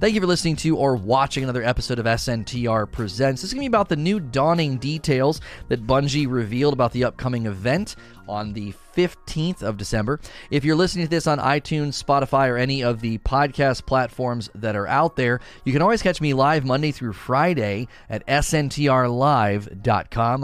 Thank you for listening to or watching another episode of SNTR Presents. This is going to be about the new dawning details that Bungie revealed about the upcoming event on the 15th of December. If you're listening to this on iTunes, Spotify, or any of the podcast platforms that are out there, you can always catch me live Monday through Friday at sntrlive.com.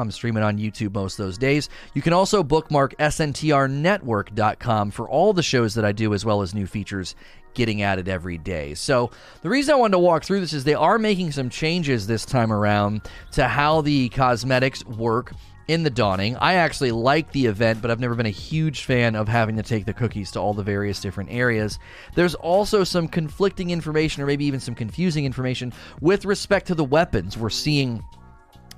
I'm streaming on YouTube most of those days. You can also bookmark sntrnetwork.com for all the shows that I do, as well as new features getting at it every day. So, the reason I wanted to walk through this is they are making some changes this time around to how the cosmetics work in the dawning. I actually like the event, but I've never been a huge fan of having to take the cookies to all the various different areas. There's also some conflicting information, or maybe even some confusing information, with respect to the weapons. We're seeing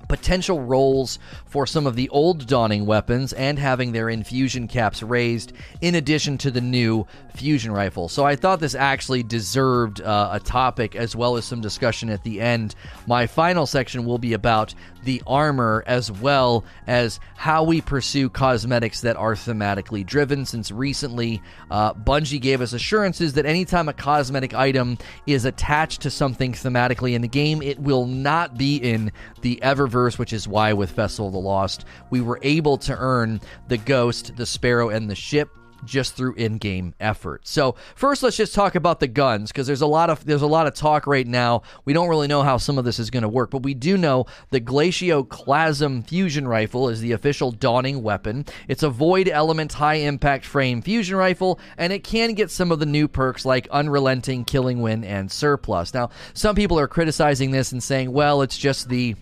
potential roles for some of the old dawning weapons and having their infusion caps raised, in addition to the new fusion rifle. So I thought this actually deserved uh, a topic as well as some discussion at the end. My final section will be about the armor as well as how we pursue cosmetics that are thematically driven. Since recently, uh, Bungie gave us assurances that anytime a cosmetic item is attached to something thematically in the game, it will not be in the Eververse, which is why with Festival of the Lost, we were able to earn the Ghost, the Sparrow, and the ship just through in-game effort. So first, let's just talk about the guns because there's a lot of there's a lot of talk right now. We don't really know how some of this is going to work, but we do know the Glacioclasm fusion rifle is the official Dawning weapon. It's a void element high impact frame fusion rifle, and it can get some of the new perks like Unrelenting, Killing Wind, and Surplus. Now, some people are criticizing this and saying, well, it's just the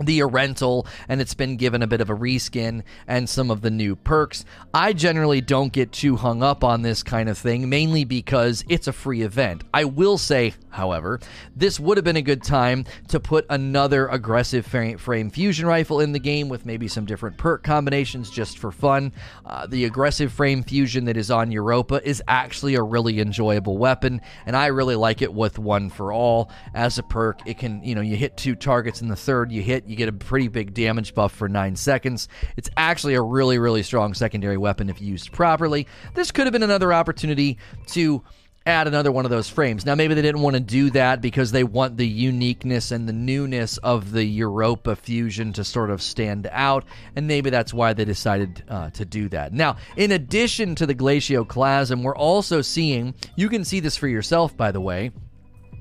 the Erentil and it's been given a bit of a reskin and some of the new perks. I generally don't get too hung up on this kind of thing, mainly because it's a free event. I will say, however, this would have been a good time to put another aggressive frame fusion rifle in the game with maybe some different perk combinations just for fun. Uh, the aggressive frame fusion that is on Europa is actually a really enjoyable weapon, and I really like it with one for all as a perk. It can, you know, you hit two targets in the third, you hit you get a pretty big damage buff for 9 seconds. It's actually a really, really strong secondary weapon if used properly. This could have been another opportunity to add another one of those frames. Now, maybe they didn't want to do that because they want the uniqueness and the newness of the Europa fusion to sort of stand out, and maybe that's why they decided uh, to do that. Now, in addition to the Glacioclasm, we're also seeing, you can see this for yourself, by the way,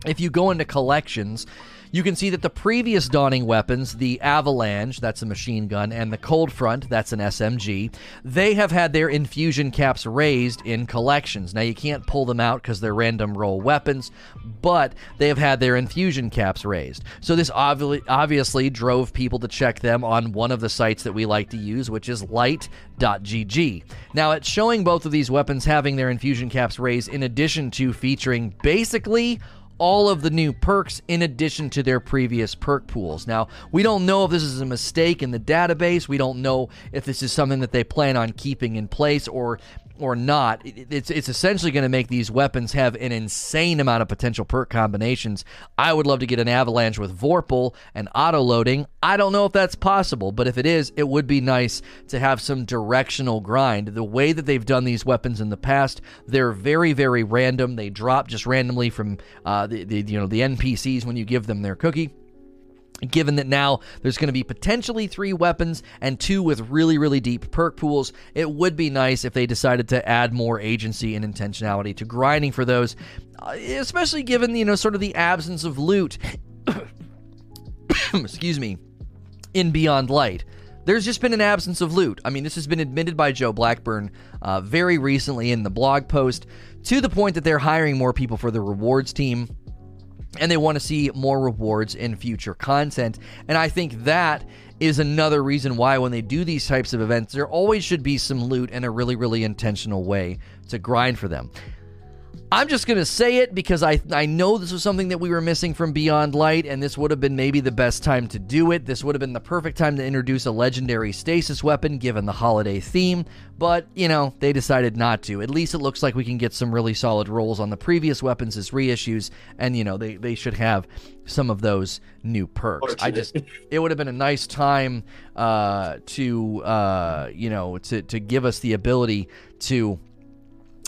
if you go into collections, you can see that the previous Dawning weapons, the Avalanche, that's a machine gun, and the Cold Front, that's an SMG, they have had their infusion caps raised in collections. Now, you can't pull them out because they're random roll weapons, but they have had their infusion caps raised. So, this obvi- obviously drove people to check them on one of the sites that we like to use, which is light.gg. Now, it's showing both of these weapons having their infusion caps raised in addition to featuring basically all of the new perks in addition to their previous perk pools. Now, we don't know if this is a mistake in the database. We don't know if this is something that they plan on keeping in place or or not, it's it's essentially going to make these weapons have an insane amount of potential perk combinations. I would love to get an avalanche with Vorpal and auto loading. I don't know if that's possible, but if it is, it would be nice to have some directional grind. The way that they've done these weapons in the past, they're very very random. They drop just randomly from uh, the, the you know the NPCs when you give them their cookie given that now there's going to be potentially three weapons and two with really really deep perk pools it would be nice if they decided to add more agency and intentionality to grinding for those uh, especially given you know sort of the absence of loot excuse me in beyond light there's just been an absence of loot. I mean, this has been admitted by Joe Blackburn uh, very recently in the blog post to the point that they're hiring more people for the rewards team and they want to see more rewards in future content. And I think that is another reason why when they do these types of events, there always should be some loot in a really, really intentional way to grind for them. I'm just going to say it because I, I know this was something that we were missing from Beyond Light, and this would have been maybe the best time to do it. This would have been the perfect time to introduce a legendary stasis weapon given the holiday theme, but, you know, they decided not to. At least it looks like we can get some really solid rolls on the previous weapons as reissues, and, you know, they, they should have some of those new perks. I just, it would have been a nice time uh, to, uh, you know, to, to give us the ability to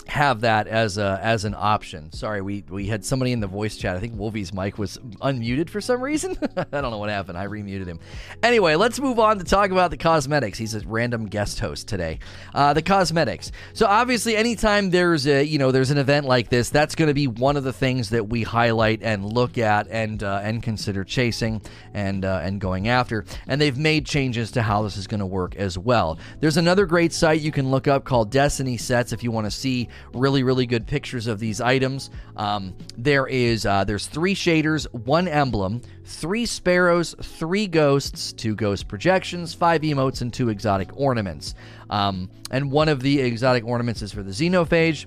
have that as a as an option. Sorry, we we had somebody in the voice chat. I think Wolvie's mic was unmuted for some reason. I don't know what happened. I remuted him. Anyway, let's move on to talk about the cosmetics. He's a random guest host today. Uh, the cosmetics. So obviously, anytime there's a you know there's an event like this, that's going to be one of the things that we highlight and look at and uh, and consider chasing and uh, and going after. And they've made changes to how this is going to work as well. There's another great site you can look up called Destiny Sets if you want to see really really good pictures of these items. Um, there is uh, there's three shaders, one emblem, three sparrows, three ghosts, two ghost projections, five emotes, and two exotic ornaments. Um, and one of the exotic ornaments is for the Xenophage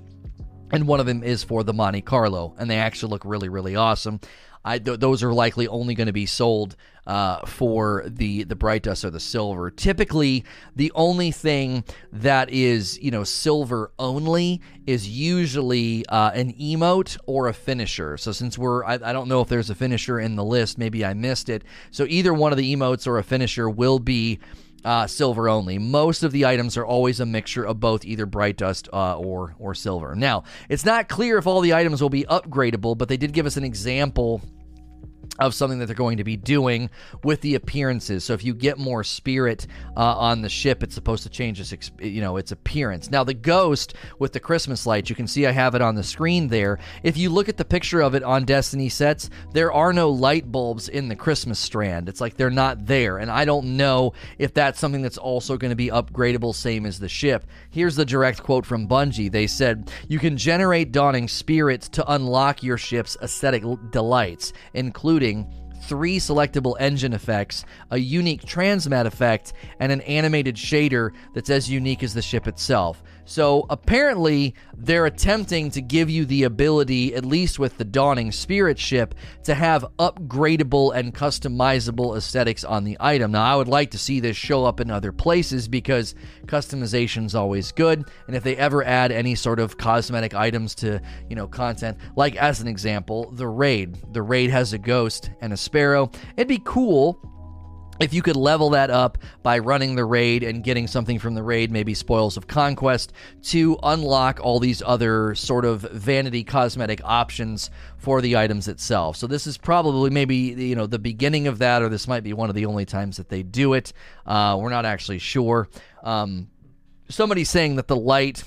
and one of them is for the Monte Carlo, and they actually look really, really awesome. I, th- those are likely only going to be sold uh, for the the bright dust or the silver. Typically, the only thing that is you know silver only is usually uh, an emote or a finisher. So since we're I, I don't know if there's a finisher in the list, maybe I missed it. So either one of the emotes or a finisher will be uh, silver only. Most of the items are always a mixture of both either bright dust uh, or or silver. Now, it's not clear if all the items will be upgradable, but they did give us an example of something that they're going to be doing with the appearances. So if you get more spirit uh, on the ship, it's supposed to change its you know its appearance. Now the ghost with the Christmas lights, you can see I have it on the screen there. If you look at the picture of it on Destiny sets, there are no light bulbs in the Christmas strand. It's like they're not there, and I don't know if that's something that's also going to be upgradable, same as the ship. Here's the direct quote from Bungie. They said, "You can generate dawning spirits to unlock your ship's aesthetic delights, including." Including three selectable engine effects, a unique transmat effect, and an animated shader that's as unique as the ship itself. So apparently, they're attempting to give you the ability, at least with the Dawning Spirit ship, to have upgradable and customizable aesthetics on the item. Now, I would like to see this show up in other places because customization is always good. And if they ever add any sort of cosmetic items to, you know, content, like as an example, the raid. The raid has a ghost and a sparrow. It'd be cool if you could level that up by running the raid and getting something from the raid, maybe Spoils of Conquest, to unlock all these other sort of vanity cosmetic options for the items itself. So this is probably maybe you know the beginning of that, or this might be one of the only times that they do it. Uh, we're not actually sure. Um, somebody's saying that the light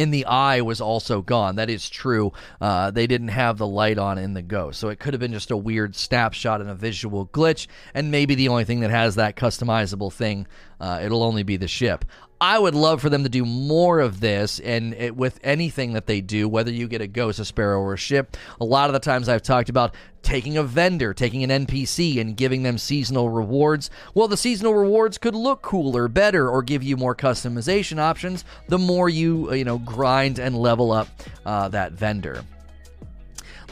in the eye was also gone. That is true. Uh, they didn't have the light on in the Ghost. So it could have been just a weird snapshot and a visual glitch. And maybe the only thing that has that customizable thing, uh, it'll only be the ship. I would love for them to do more of this, and it, with anything that they do, whether you get a ghost, a sparrow, or a ship. A lot of the times I've talked about taking a vendor, taking an NPC, and giving them seasonal rewards. Well, the seasonal rewards could look cooler, better, or give you more customization options. The more you uh, you know grind and level up uh, that vendor.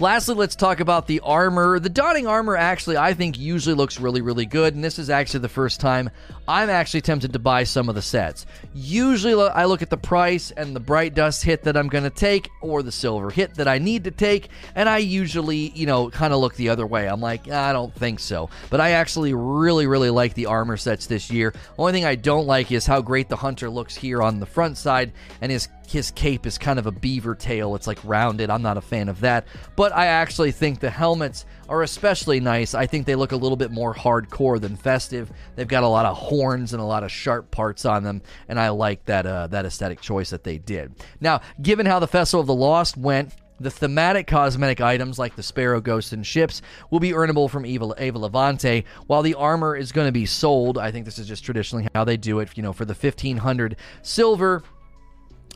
Lastly, let's talk about the armor. The Dawning armor actually, I think, usually looks really, really good, and this is actually the first time I'm actually tempted to buy some of the sets. Usually, I look at the price and the bright dust hit that I'm going to take, or the silver hit that I need to take, and I usually, you know, kind of look the other way. I'm like, I don't think so. But I actually really, really like the armor sets this year. Only thing I don't like is how great the hunter looks here on the front side, and his his cape is kind of a beaver tail. It's like rounded. I'm not a fan of that. But I actually think the helmets are especially nice. I think they look a little bit more hardcore than festive. They've got a lot of horns and a lot of sharp parts on them, and I like that uh, that aesthetic choice that they did. Now, given how the Festival of the Lost went, the thematic cosmetic items like the Sparrow Ghost and ships will be earnable from Eva, Eva Levante, while the armor is going to be sold. I think this is just traditionally how they do it, you know, for the 1500 silver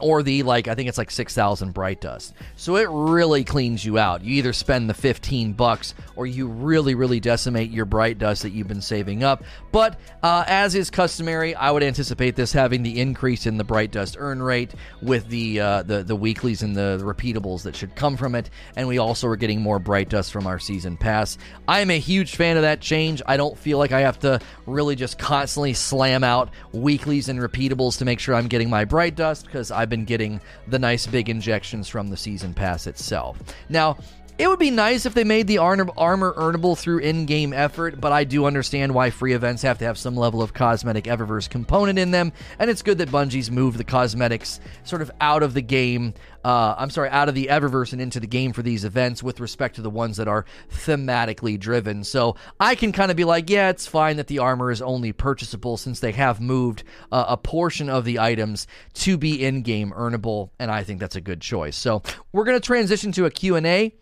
or the like I think it's like 6000 bright dust. So it really cleans you out. You either spend the 15 bucks or you really really decimate your bright dust that you've been saving up. But uh, as is customary, I would anticipate this having the increase in the bright dust earn rate with the uh, the the weeklies and the, the repeatables that should come from it, and we also are getting more bright dust from our season pass. I am a huge fan of that change. I don't feel like I have to really just constantly slam out weeklies and repeatables to make sure I'm getting my bright dust because I've been getting the nice big injections from the season pass itself. Now, It would be nice if they made the armor, armor earnable through in game effort, but I do understand why free events have to have some level of cosmetic Eververse component in them, and it's good that Bungie's moved the cosmetics sort of out of the game. Uh, I'm sorry, out of the Eververse and into the game for these events with respect to the ones that are thematically driven. So I can kind of be like, yeah, it's fine that the armor is only purchasable since they have moved uh, a portion of the items to be in game earnable, and I think that's a good choice. So we're going to transition to a Q&A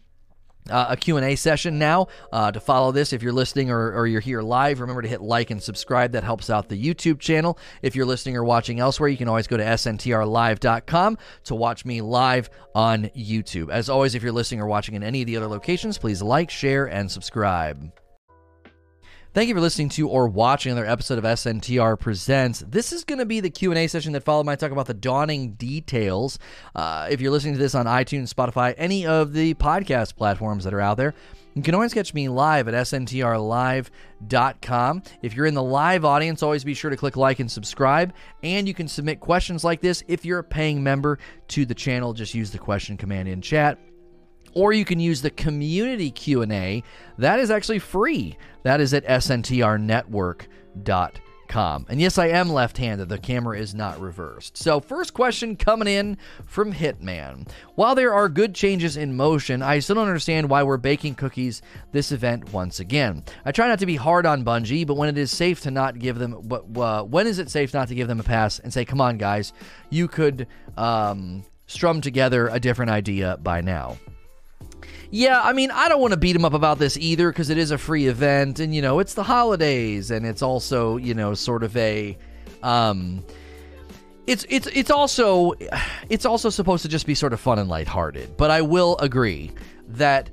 uh, a q&a session now uh, to follow this if you're listening or, or, you're here live. Remember to hit like and subscribe. That helps out the youtube channel. If you're listening or watching elsewhere you can always go to sntrlive.com to watch me live on youtube. As always if you're listening or watching in any of the other locations please like share and subscribe Thank you for listening to or watching another episode of SNTR Presents. This is going to be the Q&A session that followed my talk about the dawning details. Uh, if you're listening to this on iTunes, Spotify, any of the podcast platforms that are out there, you can always catch me live at sntrlive.com. If you're in the live audience, always be sure to click like and subscribe. And you can submit questions like this if you're a paying member to the channel. Just use the question command in chat or you can use the community q&a that is actually free. That is at sntrnetwork.com and yes i am left-handed. The camera is not reversed. So first question coming in from hitman. While there are good changes in motion i still don't understand why we're baking cookies this event once again. I try not to be hard on bungie but when it is safe to not give them uh, when is it safe not to give them a pass and say come on guys you could um, strum together a different idea by now yeah, I mean, I don't want to beat him up about this either because it is a free event and, you know, it's the holidays and it's also, you know, sort of a. Um, it's it's it's also it's also supposed to just be sort of fun and lighthearted. But I will agree that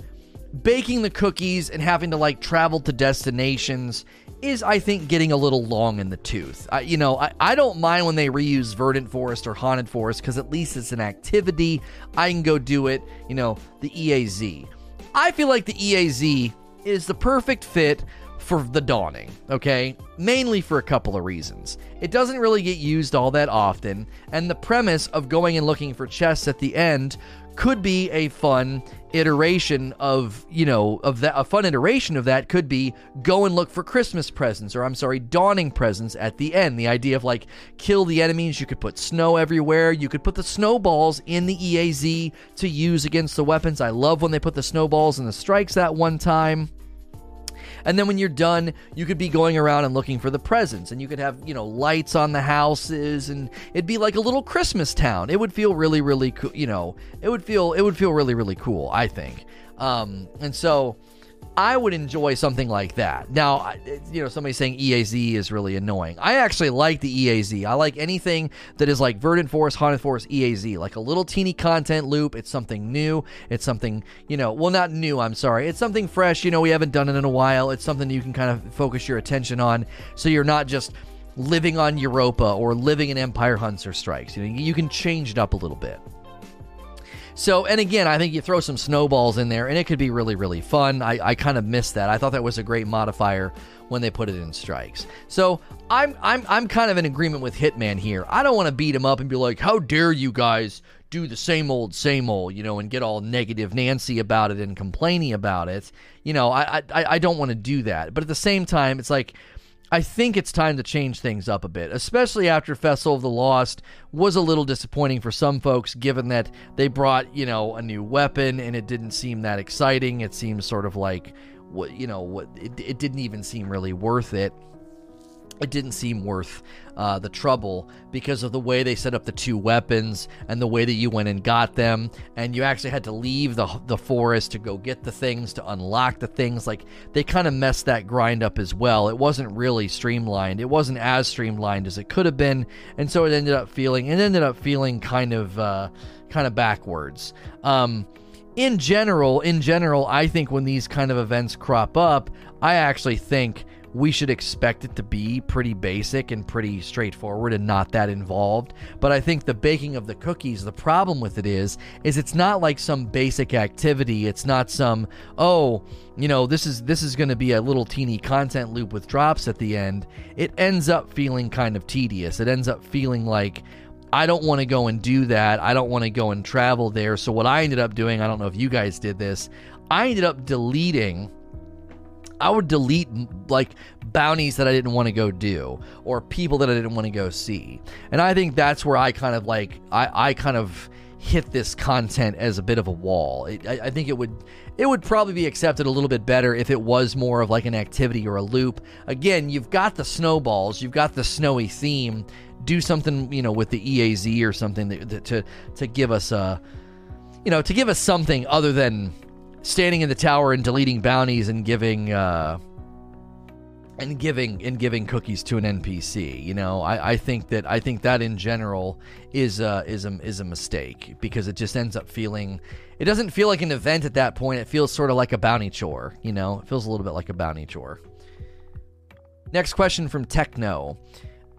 baking the cookies and having to like travel to destinations is I think getting a little long in the tooth. I, you know, I, I don't mind when they reuse Verdant Forest or Haunted Forest because at least it's an activity. I can go do it. You know, the EAZ. I feel like the EAZ is the perfect fit for the dawning, okay? Mainly for a couple of reasons. It doesn't really get used all that often, and the premise of going and looking for chests at the end could be a fun iteration of you know of that a fun iteration of that could be go and look for christmas presents or i'm sorry dawning presents at the end. The idea of like kill the enemies you could put snow everywhere you could put the snowballs in the eaz to use against the weapons. I love when they put the snowballs in the strikes that one time and then when you're done, you could be going around and looking for the presents, and you could have, you know, lights on the houses, and it'd be like a little Christmas town. It would feel really, really cool. You know, it would feel it would feel really, really cool. I think. Um, and so I would enjoy something like that. Now, you know, somebody saying EAZ is really annoying. I actually like the EAZ. I like anything that is like Verdant Forest, Haunted Forest, EAZ, like a little teeny content loop. It's something new. It's something, you know, well, not new, I'm sorry. It's something fresh. You know, we haven't done it in a while. It's something you can kind of focus your attention on so you're not just living on Europa or living in Empire Hunts or Strikes. You know, you can change it up a little bit. So, and again, I think you throw some snowballs in there and it could be really, really fun. I, I kind of missed that. I thought that was a great modifier when they put it in strikes. So I'm I'm I'm kind of in agreement with Hitman here. I don't want to beat him up and be like, how dare you guys do the same old, same old, you know, and get all negative Nancy about it and complaining about it. You know, I I, I don't want to do that. But at the same time, it's like I think it's time to change things up a bit, especially after Festival of the Lost was a little disappointing for some folks, given that they brought, you know, a new weapon and it didn't seem that exciting. It seems sort of like, what you know, what it, it didn't even seem really worth it it didn't seem worth uh, the trouble because of the way they set up the two weapons and the way that you went and got them, and you actually had to leave the the forest to go get the things to unlock the things. Like they kind of messed that grind up as well. It wasn't really streamlined. It wasn't as streamlined as it could have been, and so it ended up feeling it ended up feeling kind of uh, kind of backwards. Um, in general, in general, I think when these kind of events crop up, I actually think we should expect it to be pretty basic and pretty straightforward and not that involved. But I think the baking of the cookies, the problem with it is, is it's not like some basic activity. It's not some, oh, you know, this is this is going to be a little teeny content loop with drops at the end. It ends up feeling kind of tedious. It ends up feeling like I don't want to go and do that. I don't want to go and travel there. So what I ended up doing, I don't know if you guys did this, I ended up deleting I would delete like bounties that I didn't want to go do or people that I didn't want to go see. And I think that's where I kind of like I, I kind of hit this content as a bit of a wall. It, I, I think it would it would probably be accepted a little bit better if it was more of like an activity or a loop. Again, you've got the snowballs, you've got the snowy theme. Do something, you know, with the EAZ or something that, that, to to give us a, you know, to give us something other than standing in the tower and deleting bounties and giving uh, and giving and giving cookies to an NPC. You know, I, I think that I think that in general is a, is a is a mistake because it just ends up feeling it doesn't feel like an event at that point. It feels sort of like a bounty chore. You know, it feels a little bit like a bounty chore. Next question from Techno.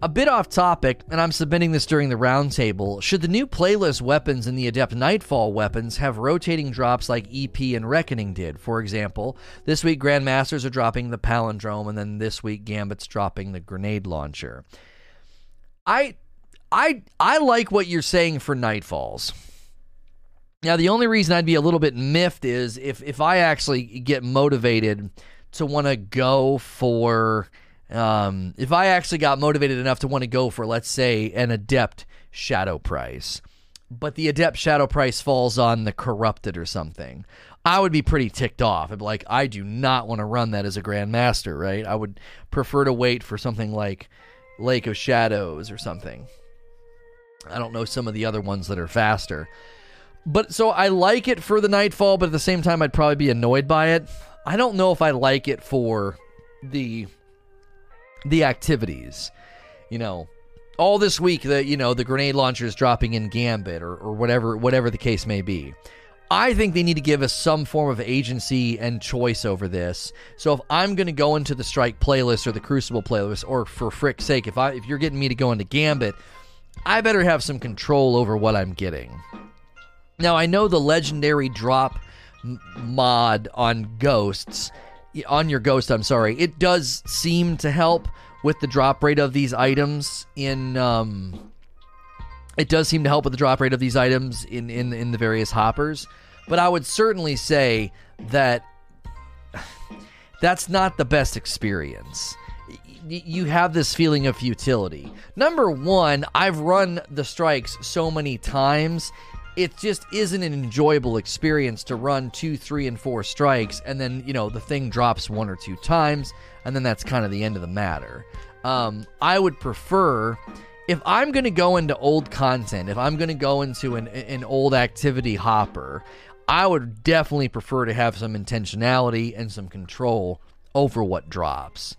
A bit off topic, and I'm submitting this during the roundtable. Should the new playlist weapons in the Adept Nightfall weapons have rotating drops like EP and Reckoning did? For example, this week Grandmasters are dropping the Palindrome, and then this week Gambit's dropping the Grenade Launcher. I, I, I like what you're saying for Nightfalls. Now, the only reason I'd be a little bit miffed is if if I actually get motivated to want to go for um, if I actually got motivated enough to want to go for, let's say, an adept shadow price, but the adept shadow price falls on the corrupted or something, I would be pretty ticked off. I'd be like, I do not want to run that as a grandmaster, right? I would prefer to wait for something like Lake of Shadows or something. I don't know some of the other ones that are faster. But so I like it for the Nightfall, but at the same time, I'd probably be annoyed by it. I don't know if I like it for the the activities. You know, all this week the you know the grenade launcher is dropping in Gambit or, or whatever whatever the case may be. I think they need to give us some form of agency and choice over this. So if I'm going to go into the Strike playlist or the Crucible playlist, or for frick's sake, if I if you're getting me to go into Gambit, I better have some control over what I'm getting. Now I know the legendary drop mod on Ghosts on your ghost, I'm sorry, it does seem to help with the drop rate of these items in um it does seem to help with the drop rate of these items in in in the various hoppers, but I would certainly say that that's not the best experience. You have this feeling of futility. Number one, I've run the strikes so many times it just isn't an enjoyable experience to run two, three, and four strikes, and then you know the thing drops one or two times, and then that's kind of the end of the matter. Um, I would prefer if I'm going to go into old content, if I'm going to go into an an old activity hopper, I would definitely prefer to have some intentionality and some control over what drops.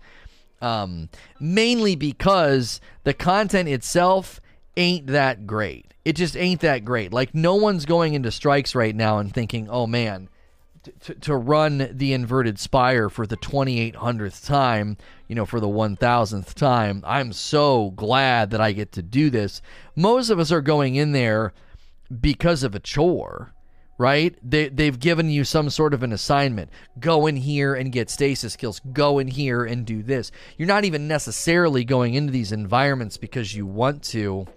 Um, mainly because the content itself ain't that great it just ain't that great. Like no one's going into strikes right now and thinking, "Oh man, to, to run the inverted spire for the 2800th time, you know, for the 1000th time. I'm so glad that I get to do this. Most of us are going in there because of a chore, right? They, they've given you some sort of an assignment. Go in here and get stasis skills. Go in here and do this. You're not even necessarily going into these environments because you want to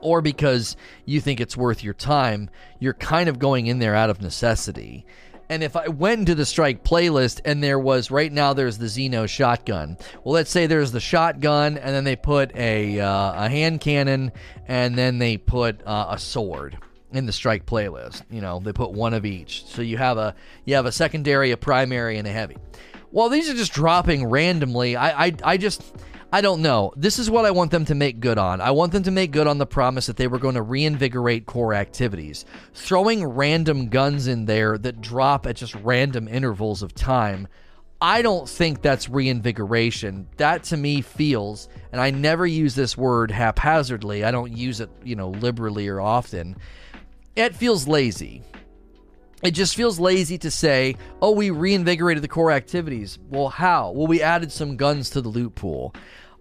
or because you think it's worth your time, you're kind of going in there out of necessity. And if I went into the strike playlist and there was right now there's the Xeno shotgun. Well, let's say there's the shotgun and then they put a uh, a hand cannon and then they put uh, a sword in the strike playlist. You know, they put one of each. So you have a you have a secondary, a primary, and a heavy. Well, these are just dropping randomly. I I, I just I don't know. This is what I want them to make good on. I want them to make good on the promise that they were going to reinvigorate core activities. Throwing random guns in there that drop at just random intervals of time. I don't think that's reinvigoration. That to me feels, and I never use this word haphazardly, I don't use it, you know, liberally or often. It feels lazy. It just feels lazy to say, oh, we reinvigorated the core activities. Well, how? Well, we added some guns to the loot pool.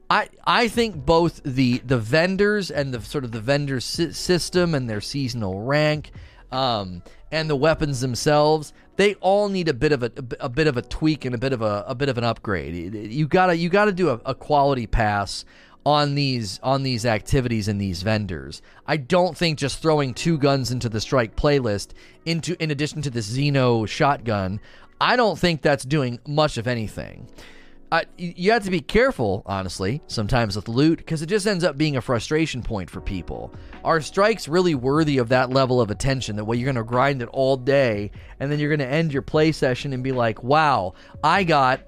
I, I think both the the vendors and the sort of the vendor si- system and their seasonal rank um, and the weapons themselves they all need a bit of a, a bit of a tweak and a bit of a, a bit of an upgrade you gotta you gotta do a, a quality pass on these on these activities and these vendors. I don't think just throwing two guns into the strike playlist into in addition to the Xeno shotgun, I don't think that's doing much of anything. You have to be careful, honestly, sometimes with loot because it just ends up being a frustration point for people. Are strikes really worthy of that level of attention? That way, you're going to grind it all day, and then you're going to end your play session and be like, "Wow, I got,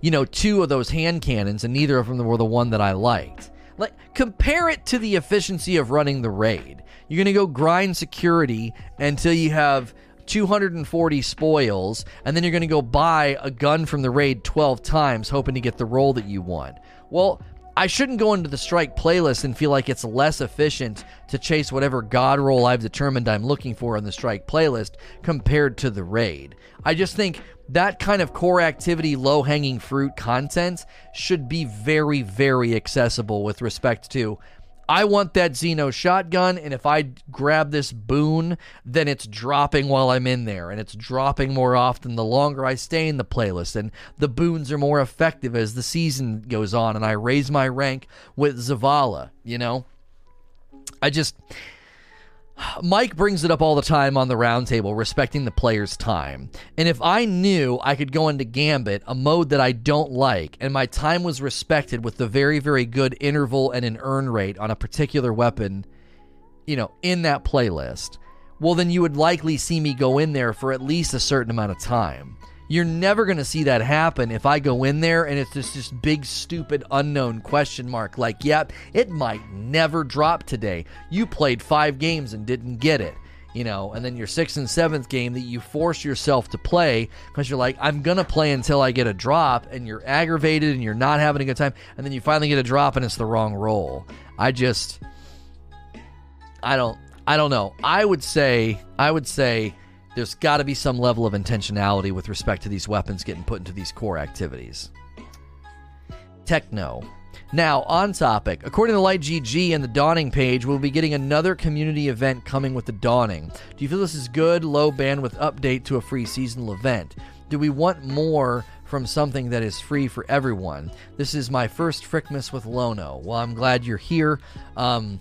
you know, two of those hand cannons, and neither of them were the one that I liked." Like, compare it to the efficiency of running the raid. You're going to go grind security until you have 240 spoils, and then you're going to go buy a gun from the raid 12 times, hoping to get the roll that you want. Well, I shouldn't go into the strike playlist and feel like it's less efficient to chase whatever god roll I've determined I'm looking for in the strike playlist compared to the raid. I just think that kind of core activity, low hanging fruit content should be very, very accessible with respect to I want that Xeno shotgun, and if I grab this boon, then it's dropping while I'm in there, and it's dropping more often the longer I stay in the playlist, and the boons are more effective as the season goes on, and I raise my rank with Zavala, you know? I just. Mike brings it up all the time on the roundtable, respecting the player's time. And if I knew I could go into Gambit, a mode that I don't like, and my time was respected with the very, very good interval and an earn rate on a particular weapon, you know, in that playlist, well, then you would likely see me go in there for at least a certain amount of time. You're never going to see that happen if I go in there and it's just this big, stupid, unknown question mark. Like, yep, it might never drop today. You played five games and didn't get it. You know, and then your sixth and seventh game that you force yourself to play because you're like, I'm to play until I get a drop, and you're aggravated and you're not having a good time, and then you finally get a drop and it's the wrong roll. I just, I don't, I don't know. I would say, I would say, there's got to be some level of intentionality with respect to these weapons getting put into these core activities. Techno. Now, on topic, according to Light GG and the Dawning page, we'll be getting another community event coming with the Dawning. Do you feel this is good, low bandwidth update to a free seasonal event? Do we want more from something that is free for everyone? This is my first Frickmas with Lono. Well, I'm glad you're here. Um,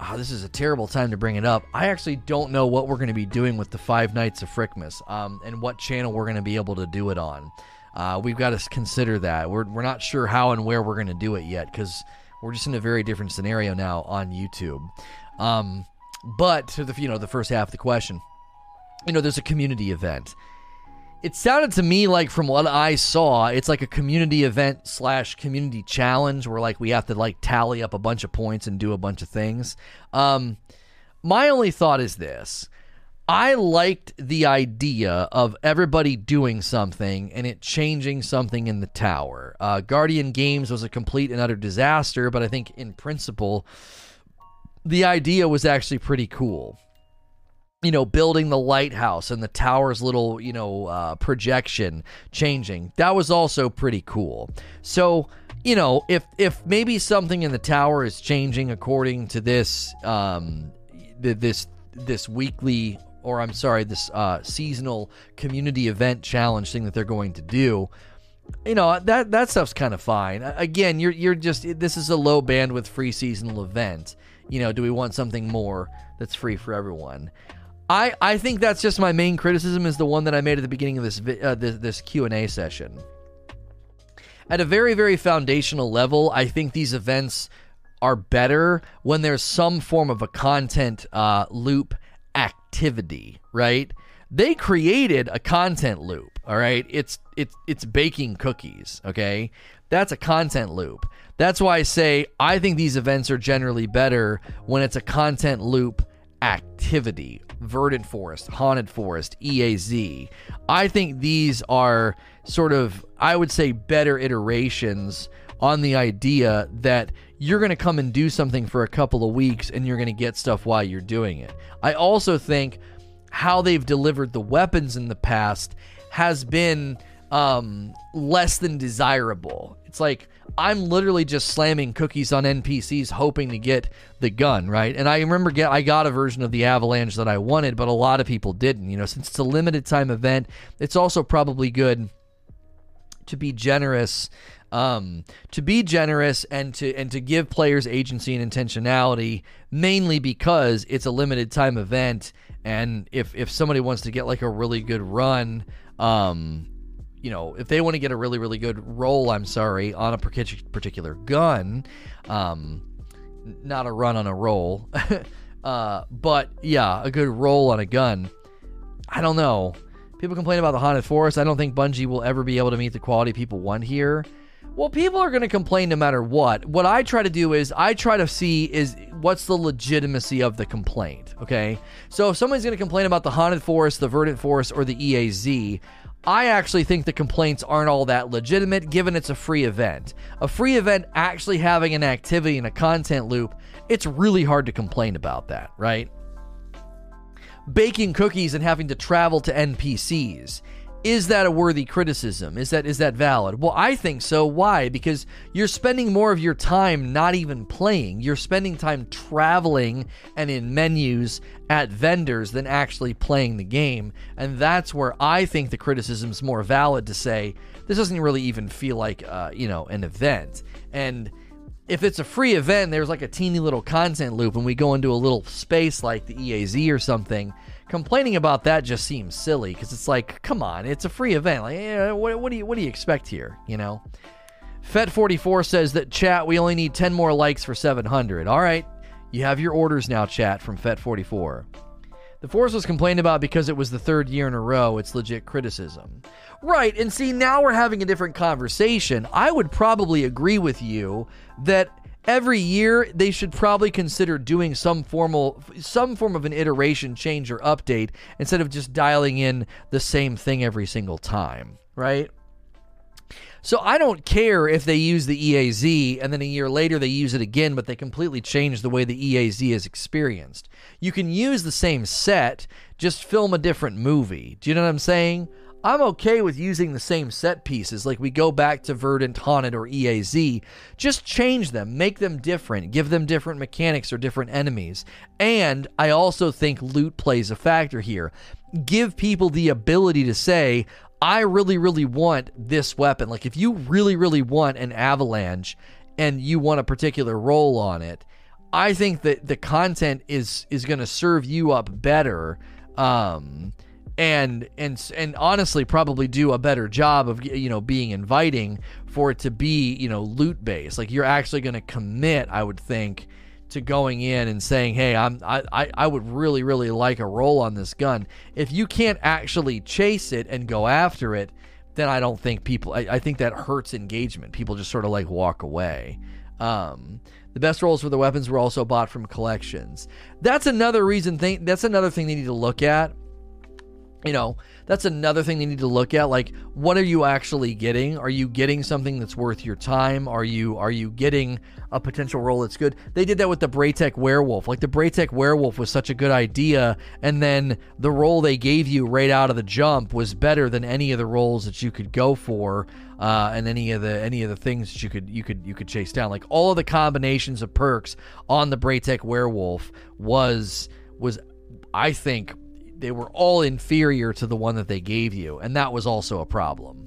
oh, this is a terrible time to bring it up. I actually don't know what we're going to be doing with the Five Nights of Frickmas um, and what channel we're going to be able to do it on. Uh, we've got to consider that. We're, we're not sure how and where we're going to do it yet because we're just in a very different scenario now on YouTube. Um, but to the you know the first half of the question, you know, there's a community event it sounded to me like from what I saw, it's like a community event slash community challenge where like we have to like tally up a bunch of points and do a bunch of things. Um, my only thought is this. I liked the idea of everybody doing something and it changing something in the tower. Uh, Guardian Games was a complete and utter disaster, but I think in principle, the idea was actually pretty cool you know, building the lighthouse and the tower's little, you know, uh, projection changing. That was also pretty cool. So, you know, if if maybe something in the tower is changing according to this um, this this weekly or I'm sorry, this uh, seasonal community event challenge thing that they're going to do, you know that that stuff's kind of fine. Again, you're you're just this is a low bandwidth free seasonal event. You know, do we want something more that's free for everyone? I, I think that's just my main criticism is the one that I made at the beginning of this uh, this, this Q&A session. At a very very foundational level, I think these events are better when there's some form of a content uh, loop activity, right? They created a content loop, all right? It's it's it's baking cookies, okay? That's a content loop. That's why I say I think these events are generally better when it's a content loop activity. Verdant Forest, Haunted Forest, EAZ. I think these are sort of, I would say, better iterations on the idea that you're going to come and do something for a couple of weeks and you're going to get stuff while you're doing it. I also think how they've delivered the weapons in the past has been um, less than desirable. It's like I'm literally just slamming cookies on NPCs hoping to get the gun, right? And I remember get I got a version of the Avalanche that I wanted, but a lot of people didn't. You know, since it's a limited time event, it's also probably good to be generous um, to be generous and to and to give players agency and intentionality, mainly because it's a limited time event, and if if somebody wants to get like a really good run, um, you know, if they want to get a really really good roll, I'm sorry, on a particular gun, um, not a run on a roll, uh, but yeah, a good roll on a gun. I don't know. People complain about the haunted forest. I don't think Bungie will ever be able to meet the quality people want here. Well, people are going to complain no matter what. What I try to do is I try to see is what's the legitimacy of the complaint. Okay, so if somebody's going to complain about the haunted forest, the verdant forest, or the EAZ, I actually think the complaints aren't all that legitimate given it's a free event. A free event actually having an activity and a content loop, it's really hard to complain about that, right? Baking cookies and having to travel to NPCs is that a worthy criticism? Is that is that valid? Well, I think so. Why? Because you're spending more of your time not even playing. You're spending time traveling and in menus at vendors than actually playing the game. And that's where I think the criticism is more valid to say this doesn't really even feel like uh, you know an event. And if it's a free event, there's like a teeny little content loop, and we go into a little space like the EAZ or something complaining about that just seems silly because it's like, come on, it's a free event. Like, what, what, do you what do you expect here? You know. Fet44 says that chat, we only need 10 more likes for 700. All right, you have your orders now, chat from Fet44. The force was complained about because it was the third year in a row. It's legit criticism. Right, and see, now we're having a different conversation. I would probably agree with you that every year they should probably consider doing some formal some form of an iteration change or update instead of just dialing in the same thing every single time right so I don't care if they use the EAZ and then a year later they use it again, but they completely change the way the EAZ is experienced. You can use the same set, just film a different movie. Do you know what I'm saying? I'm okay with using the same set pieces, like we go back to Verdant, Haunted, or EAZ. Just change them, make them different, give them different mechanics or different enemies. And I also think loot plays a factor here. Give people the ability to say, I really, really want this weapon. Like, if you really, really want an avalanche and you want a particular role on it, I think that the content is is going to serve you up better. Um, and and and honestly probably do a better job of you know being inviting for it to be you know loot based. Like you're actually going to commit i would think to going in and saying hey i'm I, I would really really like a roll on this gun. If you can't actually chase it and go after it then i don't think people i, I think that hurts engagement. People just sort of like walk away. Um, the best rolls for the weapons were also bought from collections. That's another reason thing that's another thing they need to look at you know, that's another thing they need to look at. Like, what are you actually getting? Are you getting something that's worth your time? Are you are you getting a potential role that's good? They did that with the Braytech Werewolf. Like the Braytech Werewolf was such a good idea, and then the role they gave you right out of the jump was better than any of the roles that you could go for, uh, and any of the any of the things that you could you could you could chase down. Like all of the combinations of perks on the Braytech Werewolf was was I think they were all inferior to the one that they gave you, and that was also a problem.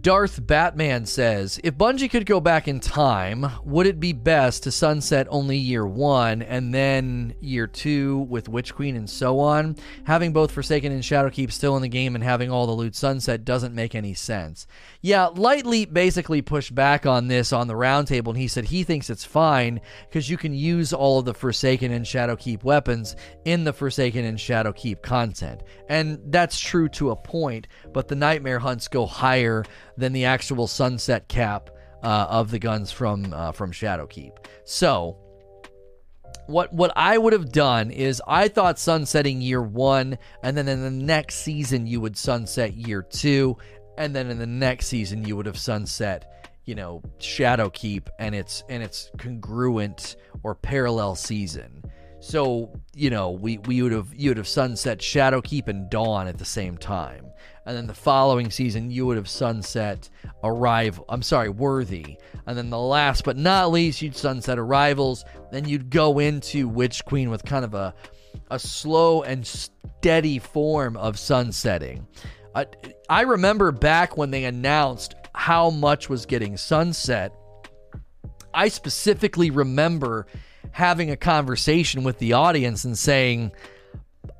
Darth Batman says, If Bungie could go back in time, would it be best to sunset only year one and then year two with Witch Queen and so on? Having both Forsaken and Shadowkeep still in the game and having all the loot sunset doesn't make any sense. Yeah, Lightleap basically pushed back on this on the roundtable and he said he thinks it's fine because you can use all of the Forsaken and Shadowkeep weapons in the Forsaken and Shadowkeep content. And that's true to a point, but the Nightmare Hunts go higher than the actual sunset cap uh, of the guns from uh, from Shadowkeep. So what what I would have done is I thought sunsetting year one, and then in the next season you would sunset year two, and then in the next season you would have sunset, you know, Shadowkeep and its and its congruent or parallel season. So you know we we would have you would have sunset Shadowkeep and Dawn at the same time and then the following season you would have sunset Arrival. I'm sorry, Worthy, and then the last but not least you'd sunset Arrivals. Then you'd go into Witch Queen with kind of a a slow and steady form of sunsetting. I remember back when they announced how much was getting sunset. I specifically remember having a conversation with the audience and saying,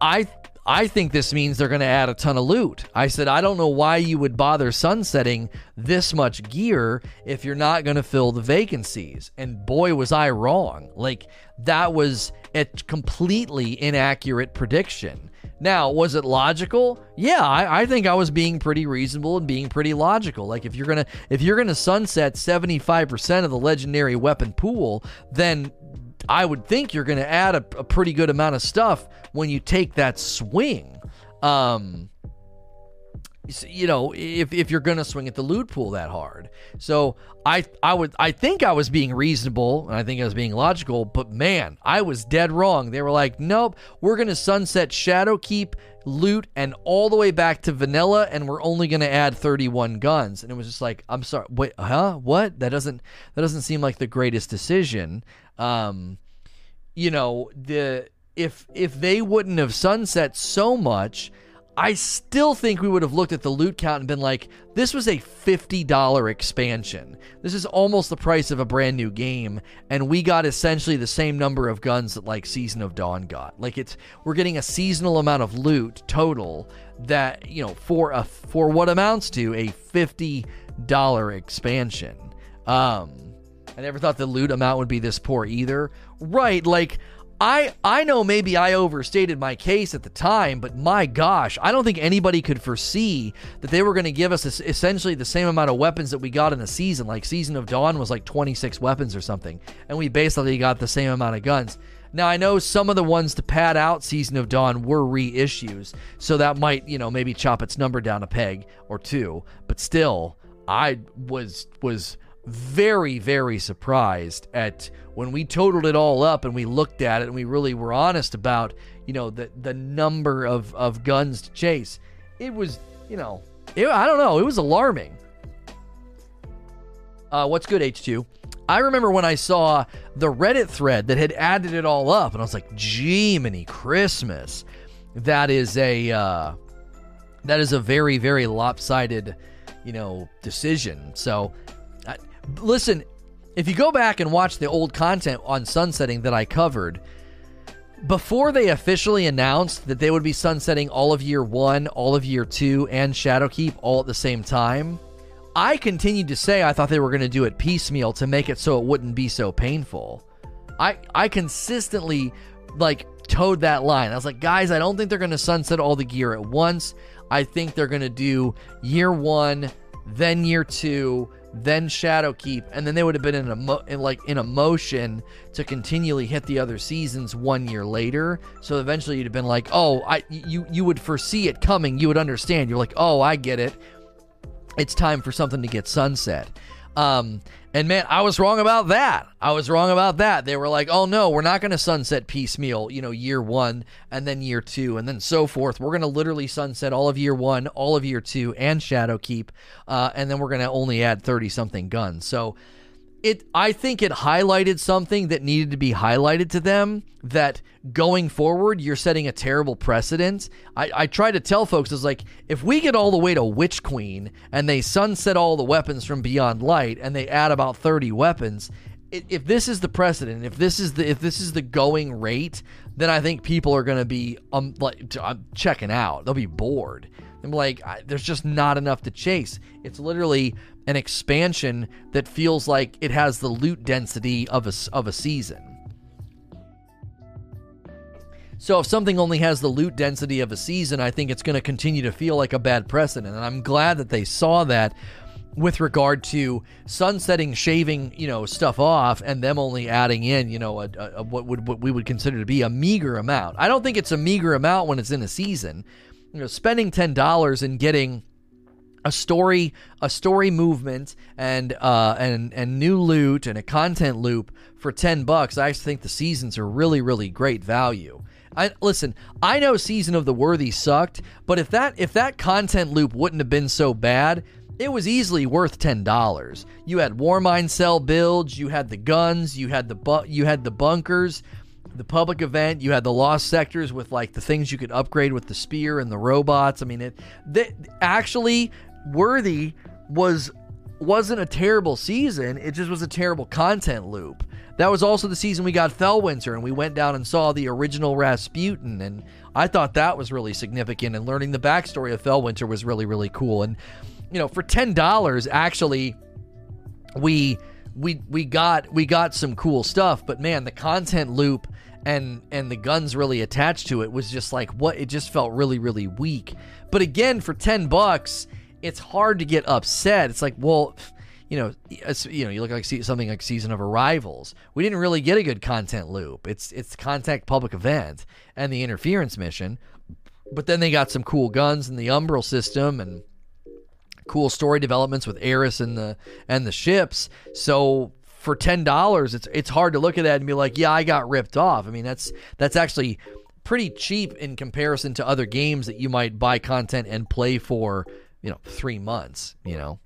I I think this means they're going to add a ton of loot. I said, I don't know why you would bother sunsetting this much gear if you're not going to fill the vacancies. And boy, was I wrong. Like, that was a completely inaccurate prediction. Now, was it logical? Yeah, I, I, think I was being pretty reasonable and being pretty logical. Like if you're gonna if you're gonna sunset 75% of the legendary weapon pool, then I would think you're going to add a, a, pretty good amount of stuff when you take that swing. Um, you know, if, if you're going to swing at the loot pool that hard. So I I would I think I was being reasonable and I think I was being logical, but man, I was dead wrong. They were like, "Nope, we're going to sunset Shadowkeep, loot and all the way back to vanilla and we're only going to add 31 guns." And it was just like, "I'm sorry. Wait, huh? What? That doesn't that doesn't seem like the greatest decision." Um, you know, the if if they wouldn't have sunset so much, I still think we would have looked at the loot count and been like, this was a $50 expansion. This is almost the price of a brand new game, and we got essentially the same number of guns that like Season of Dawn got. Like it's we're getting a seasonal amount of loot total that, you know, for a for what amounts to a $50 expansion. Um I never thought the loot amount would be this poor either. Right, like I I know maybe I overstated my case at the time, but my gosh, I don't think anybody could foresee that they were going to give us essentially the same amount of weapons that we got in the season. Like Season of Dawn was like 26 weapons or something, and we basically got the same amount of guns. Now I know some of the ones to pad out Season of Dawn were reissues, so that might, you know, maybe chop its number down a peg or two, but still I was was very, very surprised at when we totaled it all up and we looked at it and we really were honest about, you know, the the number of, of guns to chase. It was, you know, it, I don't know, it was alarming. Uh, what's good, H2? I remember when I saw the Reddit thread that had added it all up, and I was like, "Gee, many Christmas." That is a uh, that is a very, very lopsided, you know, decision. So listen, if you go back and watch the old content on sunsetting that I covered, before they officially announced that they would be sunsetting all of year one, all of year two, and Shadowkeep all at the same time, I continued to say I thought they were going to do it piecemeal to make it so it wouldn't be so painful. I I consistently like towed that line. I was like, guys, I don't think they're going to sunset all the gear at once. I think they're going to do year one, then year two, then Shadowkeep, and then they would have been in a mo- in like in a motion to continually hit the other seasons one year later. So eventually you'd have been like, oh, I you you would foresee it coming. You would understand. You're like, oh, I get it. It's time for something to get sunset. Um, and man, I was wrong about that. I was wrong about that. They were like, "Oh no, we're not going to sunset piecemeal, you know, year 1 and then year 2 and then so forth. We're going to literally sunset all of year 1, all of year 2 and Shadowkeep, uh, and then we're going to only add 30 something guns." So it I think it highlighted something that needed to be highlighted to them that going forward you're setting a terrible precedent. I, I try to tell folks is like if we get all the way to Witch Queen and they sunset all the weapons from Beyond Light and they add about 30 weapons, if this is the precedent, if this is the if this is the going rate, then I think people are going to be um like um, checking out. They'll be bored. I'm like, I, there's just not enough to chase. It's literally an expansion that feels like it has the loot density of a, of a season. So if something only has the loot density of a season, I think it's going to continue to feel like a bad precedent. And I'm glad that they saw that with regard to sunsetting, shaving, you know, stuff off, and them only adding in, you know, a, a, what would what we would consider to be a meager amount. I don't think it's a meager amount when it's in a season. You know, spending ten dollars and getting a story a story movement and uh and and new loot and a content loop for 10 bucks i think the seasons are really really great value I listen i know season of the worthy sucked but if that if that content loop wouldn't have been so bad it was easily worth ten dollars. You had Warmind cell builds, you had the guns, you had the bu- you had the bunkers. The public event. You had the lost sectors with like the things you could upgrade with the spear and the robots. I mean, it that actually worthy was wasn't a terrible season. It just was a terrible content loop. That was also the season we got Felwinter and we went down and saw the original Rasputin and I thought that was really significant and learning the backstory of Felwinter was really really cool and you know for $10 actually we we we got we got some cool stuff but man the content loop and and the guns really attached to it was just like what it just felt really really weak but again for 10 bucks it's hard to get upset it's like well you know, you know, you look like something like Season of Arrivals. We didn't really get a good content loop. It's it's contact public event and the interference mission, but then they got some cool guns and the Umbral system and cool story developments with Eris and the and the ships. So for ten dollars, it's it's hard to look at that and be like, yeah, I got ripped off. I mean, that's that's actually pretty cheap in comparison to other games that you might buy content and play for, you know, three months. You know.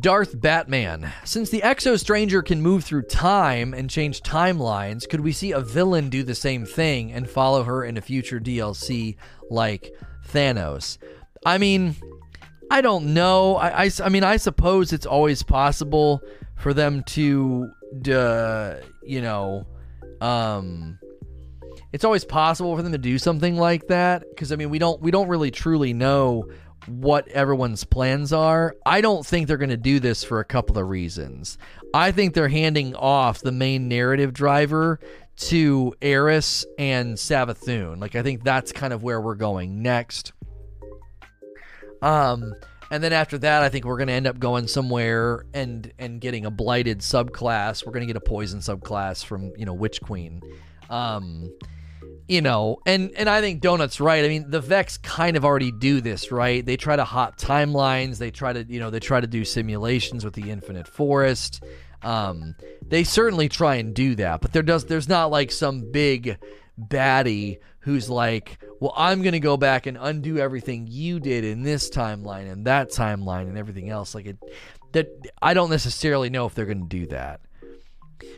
Darth Batman. Since the Exo Stranger can move through time and change timelines, could we see a villain do the same thing and follow her in a future DLC like Thanos? I mean, I don't know. I, I, I mean, I suppose it's always possible for them to, uh, you know, um, it's always possible for them to do something like that because I mean, we don't we don't really truly know what everyone's plans are. I don't think they're going to do this for a couple of reasons. I think they're handing off the main narrative driver to Eris and Savathun. Like I think that's kind of where we're going next. Um and then after that, I think we're going to end up going somewhere and and getting a blighted subclass. We're going to get a poison subclass from, you know, Witch Queen. Um you know, and and I think Donut's right. I mean, the Vex kind of already do this, right? They try to hop timelines. They try to, you know, they try to do simulations with the Infinite Forest. Um, they certainly try and do that, but there does there's not like some big baddie who's like, well, I'm gonna go back and undo everything you did in this timeline and that timeline and everything else. Like it, that I don't necessarily know if they're gonna do that.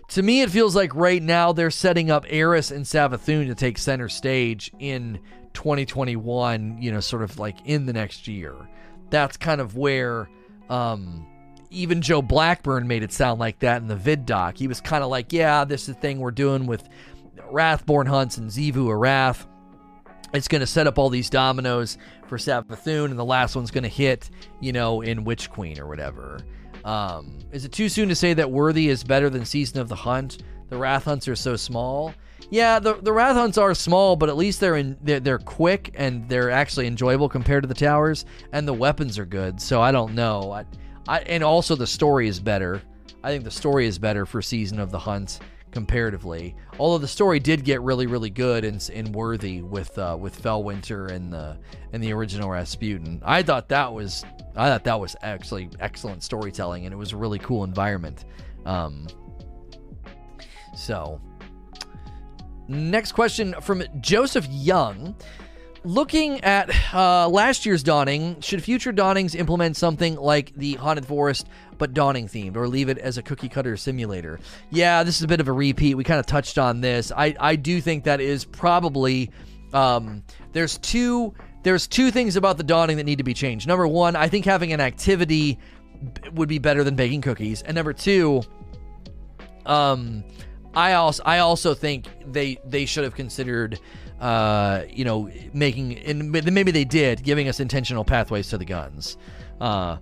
To me, it feels like right now they're setting up Eris and Savathun to take center stage in 2021, you know, sort of like in the next year. That's kind of where um, even Joe Blackburn made it sound like that in the vid doc. He was kind of like, yeah, this is the thing we're doing with Wrathborn Hunts and Xivu Arath. It's going to set up all these dominoes for Savathun, and the last one's going to hit, you know, in Witch Queen or whatever. Um, is it too soon to say that Worthy is better than Season of the Hunt? The Wrath Hunts are so small. Yeah, the the Wrath Hunts are small, but at least they're in they're, they're quick and they're actually enjoyable compared to the towers, and the weapons are good. So I don't know. I, I and also the story is better. I think the story is better for Season of the Hunt comparatively. Although the story did get really, really good and, and worthy with uh, with Felwinter and the and the original Rasputin. I thought that was I thought that was actually excellent storytelling, and it was a really cool environment. Um, so, next question from Joseph Young. Looking at uh, last year's Dawning, should future Dawnings implement something like the Haunted Forest but Dawning themed, or leave it as a cookie cutter simulator? Yeah, this is a bit of a repeat. We kind of touched on this. I, I do think that is probably. Um, there's two there's two things about the dawning that need to be changed. Number one, I think having an activity would be better than baking cookies, and number two, um, I also I also think they they should have considered, uh, you know, making and maybe they did giving us intentional pathways to the guns. Uh,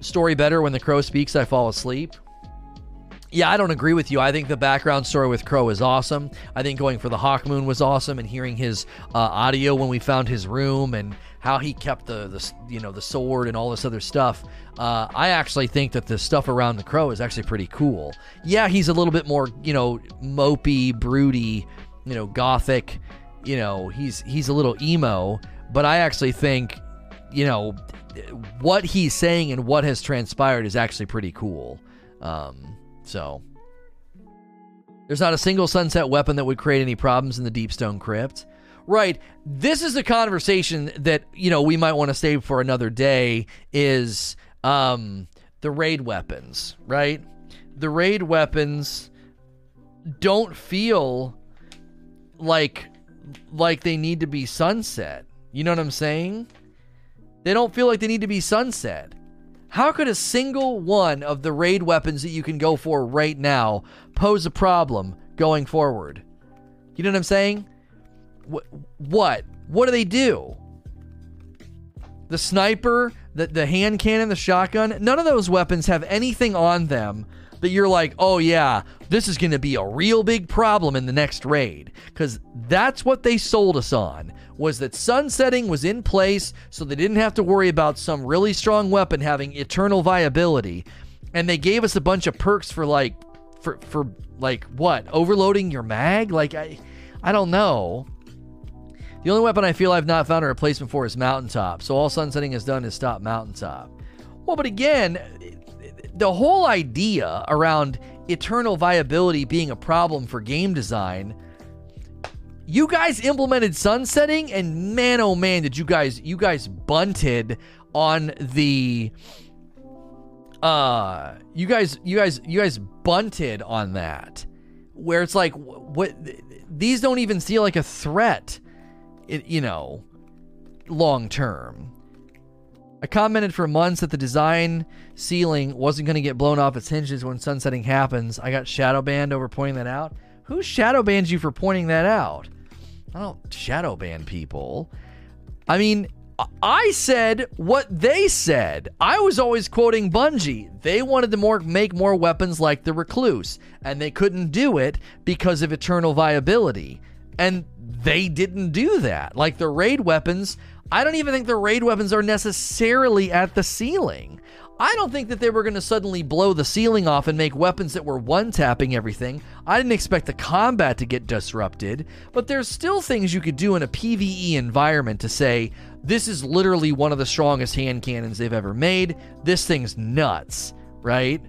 story better when the crow speaks. I fall asleep. Yeah, I don't agree with you. I think the background story with Crow is awesome. I think going for the Hawk Moon was awesome, and hearing his uh, audio when we found his room and how he kept the, the you know the sword and all this other stuff. Uh, I actually think that the stuff around the Crow is actually pretty cool. Yeah, he's a little bit more you know mopey, broody, you know gothic. You know he's he's a little emo, but I actually think you know what he's saying and what has transpired is actually pretty cool. Um, so, there's not a single sunset weapon that would create any problems in the Deepstone Crypt. Right. This is a conversation that, you know, we might want to save for another day is um, the raid weapons, right? the raid weapons don't feel like like they need to be sunset. You know what I'm saying? They don't feel like they need to be sunset. How could a single one of the raid weapons that you can go for right now pose a problem going forward? You know what I'm saying? What? What? What do they do? The sniper, the, the hand cannon, the shotgun, none of those weapons have anything on them that you're like, oh yeah, this is going to be a real big problem in the next raid. Because that's what they sold us on was that sunsetting was in place so they didn't have to worry about some really strong weapon having eternal viability. And they gave us a bunch of perks for like, for, for like what? Overloading your mag? Like, I, I don't know. The only weapon I feel I've not found a replacement for is Mountaintop. So all sunsetting has done is stop Mountaintop. Well, but again, the whole idea around eternal viability being a problem for game design you guys implemented sunsetting and man oh man did you guys you guys bunted on the uh you guys you guys you guys bunted on that where it's like what these don't even feel like a threat you know long term I commented for months that the design ceiling wasn't going to get blown off its hinges when sunsetting happens. I got shadow banned over pointing that out. Who shadow bans you for pointing that out? I don't shadow ban people. I mean, I said what they said. I was always quoting Bungie. They wanted to more make more weapons like the Recluse, and they couldn't do it because of eternal viability. And they didn't do that. Like the raid weapons, I don't even think the raid weapons are necessarily at the ceiling. I don't think that they were going to suddenly blow the ceiling off and make weapons that were one tapping everything. I didn't expect the combat to get disrupted, but there's still things you could do in a PvE environment to say, this is literally one of the strongest hand cannons they've ever made. This thing's nuts, right?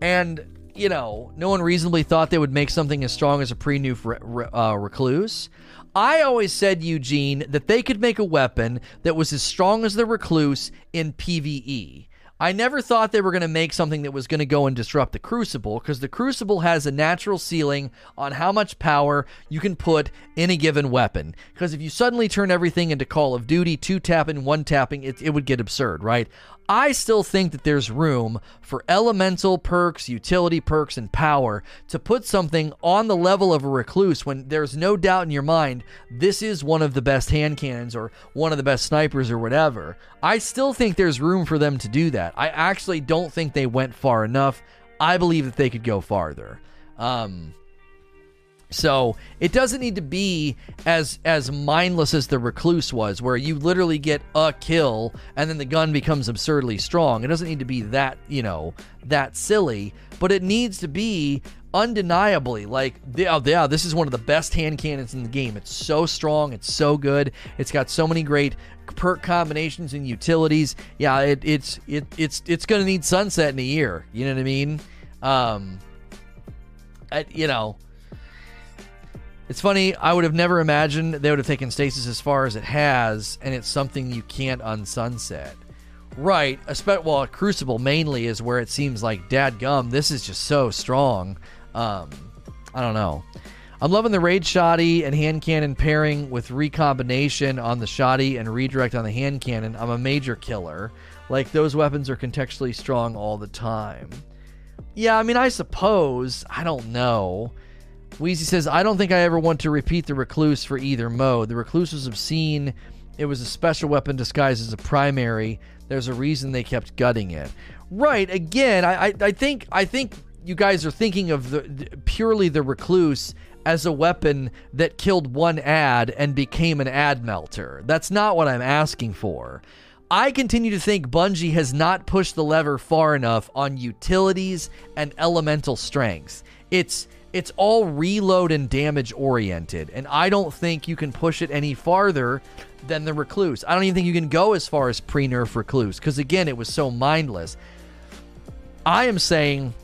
And, you know, no one reasonably thought they would make something as strong as a pre nerf uh, recluse. I always said, Eugene, that they could make a weapon that was as strong as the Recluse in PvE. I never thought they were going to make something that was going to go and disrupt the Crucible because the Crucible has a natural ceiling on how much power you can put in a given weapon. Because if you suddenly turn everything into Call of Duty, two tapping, one tapping, it, it would get absurd, right? I still think that there's room for elemental perks, utility perks, and power to put something on the level of a recluse when there's no doubt in your mind this is one of the best hand cannons or one of the best snipers or whatever. I still think there's room for them to do that. I actually don't think they went far enough. I believe that they could go farther. Um, so it doesn't need to be as as mindless as the recluse was, where you literally get a kill and then the gun becomes absurdly strong. It doesn't need to be that you know that silly, but it needs to be undeniably like oh, yeah this is one of the best hand cannons in the game. It's so strong. It's so good. It's got so many great perk combinations and utilities. Yeah it, it's it, it's it's gonna need sunset in a year. You know what i mean? Um I, you know it's funny, I would have never imagined they would have taken Stasis as far as it has, and it's something you can't unsunset. Right, well, Crucible mainly is where it seems like dad gum. This is just so strong. Um, I don't know. I'm loving the raid shoddy and hand cannon pairing with recombination on the shoddy and redirect on the hand cannon. I'm a major killer. Like those weapons are contextually strong all the time. Yeah, I mean, I suppose. I don't know. Wheezy says, I don't think I ever want to repeat the Recluse for either mode. The Recluse was obscene. It was a special weapon disguised as a primary. There's a reason they kept gutting it. Right. Again, I, I, I think I think you guys are thinking of the, the purely the Recluse as a weapon that killed one ad and became an ad melter. That's not what I'm asking for. I continue to think Bungie has not pushed the lever far enough on utilities and elemental strengths. It's it's all reload and damage oriented, and I don't think you can push it any farther than the Recluse. I don't even think you can go as far as pre nerf Recluse, because again, it was so mindless. I am saying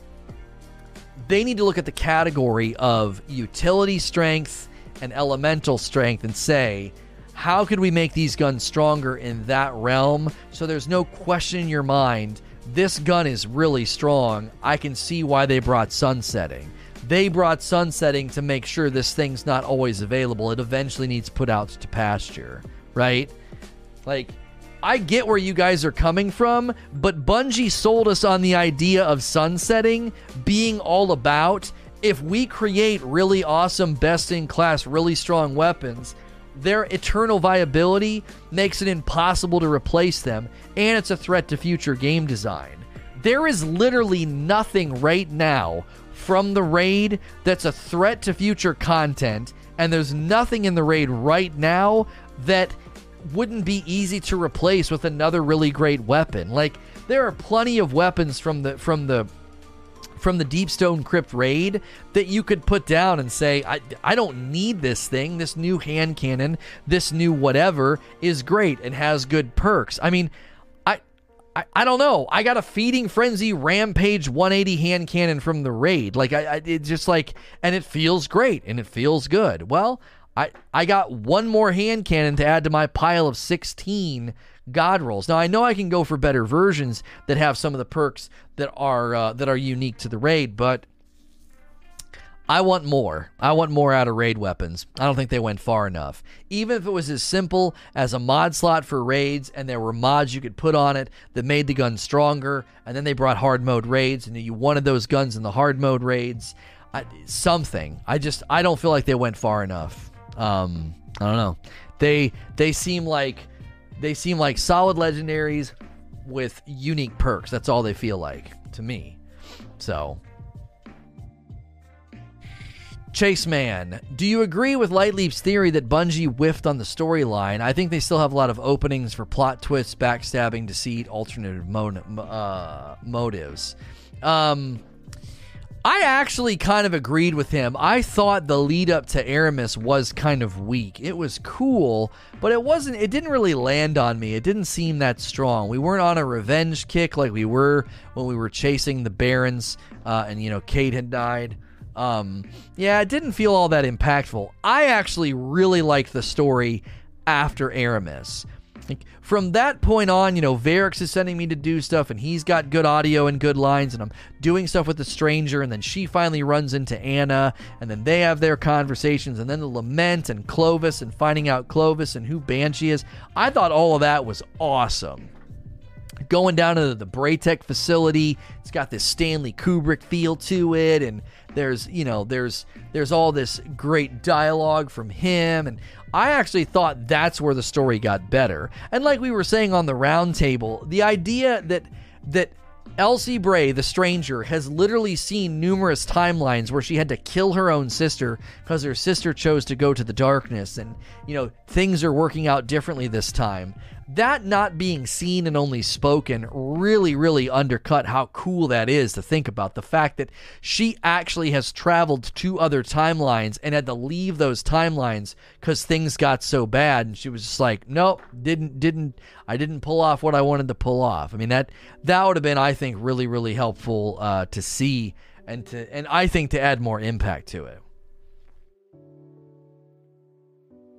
they need to look at the category of utility strength and elemental strength and say, how could we make these guns stronger in that realm so there's no question in your mind this gun is really strong. I can see why they brought sunsetting. They brought sunsetting to make sure this thing's not always available. It eventually needs put out to pasture, right? Like, I get where you guys are coming from, but Bungie sold us on the idea of sunsetting being all about if we create really awesome, best in class, really strong weapons, their eternal viability makes it impossible to replace them, and it's a threat to future game design. There is literally nothing right now from the raid that's a threat to future content, and there's nothing in the raid right now that wouldn't be easy to replace with another really great weapon. Like there are plenty of weapons from the from the from the Deepstone Crypt raid that you could put down and say, I, I don't need this thing. This new hand cannon, this new whatever is great and has good perks. I mean, I, I, don't know. I got a Feeding Frenzy Rampage 180 hand cannon from the raid. Like, I, I just like, and it feels great and it feels good. Well, I, I got one more hand cannon to add to my pile of 16 god rolls. Now I know I can go for better versions that have some of the perks that are uh, that are unique to the raid, but I want more. I want more out of raid weapons. I don't think they went far enough. Even if it was as simple as a mod slot for raids and there were mods you could put on it that made the gun stronger, and then they brought hard mode raids and you wanted those guns in the hard mode raids, I, something. I just I don't feel like they went far enough. Um, I don't know. They they seem like they seem like solid legendaries with unique perks. That's all they feel like to me. So, Chase Man, do you agree with Lightleap's theory that Bungie whiffed on the storyline? I think they still have a lot of openings for plot twists, backstabbing, deceit, alternative uh, motives. Um, I actually kind of agreed with him. I thought the lead up to Eramis was kind of weak. It was cool, but it wasn't it didn't really land on me. It didn't seem that strong. We weren't on a revenge kick like we were when we were chasing the Barons uh, and you know Cayde had died. Um, yeah, it didn't feel all that impactful. I actually really liked the story after Eramis. Like, from that point on, you know, Variks is sending me to do stuff, and he's got good audio and good lines, and I'm doing stuff with the stranger, and then she finally runs into Ana, and then they have their conversations, and then the lament and Clovis, and finding out Clovis and who Banshee is. I thought all of that was awesome. Going down to the Braytech facility, it's got this Stanley Kubrick feel to it, and there's you know there's there's all this great dialogue from him and I actually thought that's where the story got better. And like we were saying on the roundtable, the idea that that Elsie Bray, the stranger, has literally seen numerous timelines where she had to kill her own sister because her sister chose to go to the darkness, and you know things are working out differently this time that not being seen and only spoken really, really undercut how cool that is to think about. The fact that she actually has traveled to other timelines and had to leave those timelines because things got so bad, and she was just like, "Nope, didn't, didn't, I didn't pull off what I wanted to pull off." I mean that that would have been, I think, really, really helpful uh, to see and to, and I think to add more impact to it.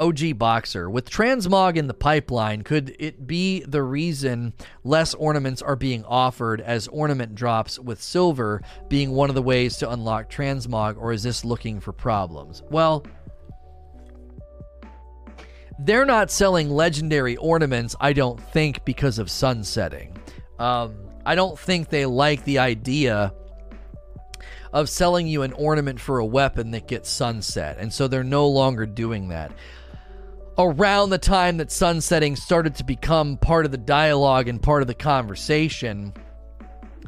OG Boxer. With transmog in the pipeline, could it be the reason less ornaments are being offered as ornament drops with silver being one of the ways to unlock transmog, or is this looking for problems? Well, they're not selling legendary ornaments, I don't think, because of sunsetting. Um, I don't think they like the idea of selling you an ornament for a weapon that gets sunset, and so they're no longer doing that around the time that sunsetting started to become part of the dialogue and part of the conversation,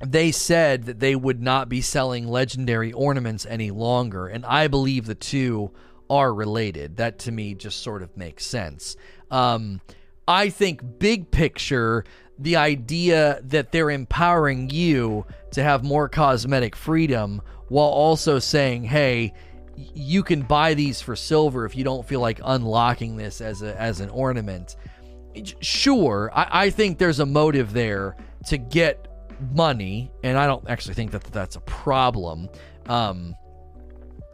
they said that they would not be selling legendary ornaments any longer. And I believe the two are related. That to me just sort of makes sense. Um, I think, big picture, the idea that they're empowering you to have more cosmetic freedom while also saying, hey, you can buy these for silver if you don't feel like unlocking this as a as an ornament. Sure, I, I think there's a motive there to get money, and I don't actually think that that's a problem. Um,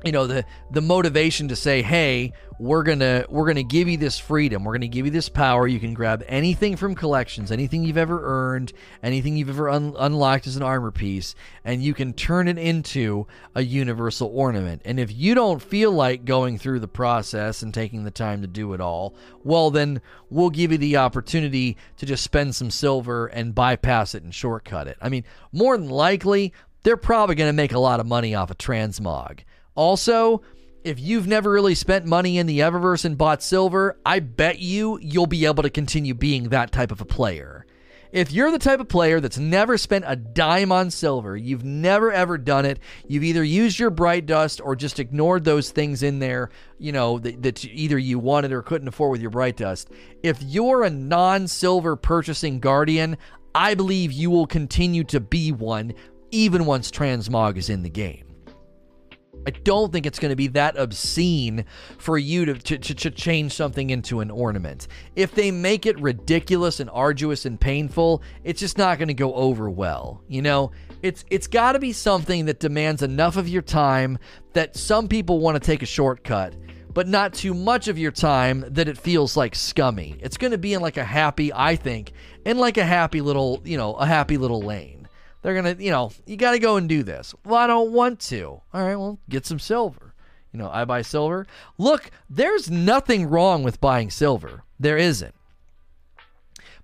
you know the the motivation to say hey we're gonna we're gonna give you this freedom. We're gonna give you this power. You can grab anything from collections anything you've ever earned anything you've ever un- unlocked as an armor piece and you can turn it into a universal ornament. And if you don't feel like going through the process and taking the time to do it all well then we'll give you the opportunity to just spend some silver and bypass it and shortcut it. I mean more than likely they're probably going to make a lot of money off of transmog also, if you've never really spent money in the Eververse and bought silver, I bet you you'll be able to continue being that type of a player. If you're the type of player that's never spent a dime on silver, you've never ever done it, you've either used your bright dust or just ignored those things in there, you know, that, that either you wanted or couldn't afford with your bright dust. If you're a non silver purchasing guardian, I believe you will continue to be one even once transmog is in the game. I don't think it's going to be that obscene for you to, to, to, to, change something into an ornament. If they make it ridiculous and arduous and painful, it's just not going to go over well. You know, it's it's got to be something that demands enough of your time that some people want to take a shortcut, but not too much of your time that it feels like scummy. It's going to be in like a happy, I think, in like a happy little, you know, a happy little lane. They're going to, you know, you got to go and do this. Well, I don't want to. All right, well, get some silver. You know, I buy silver. Look, there's nothing wrong with buying silver. There isn't.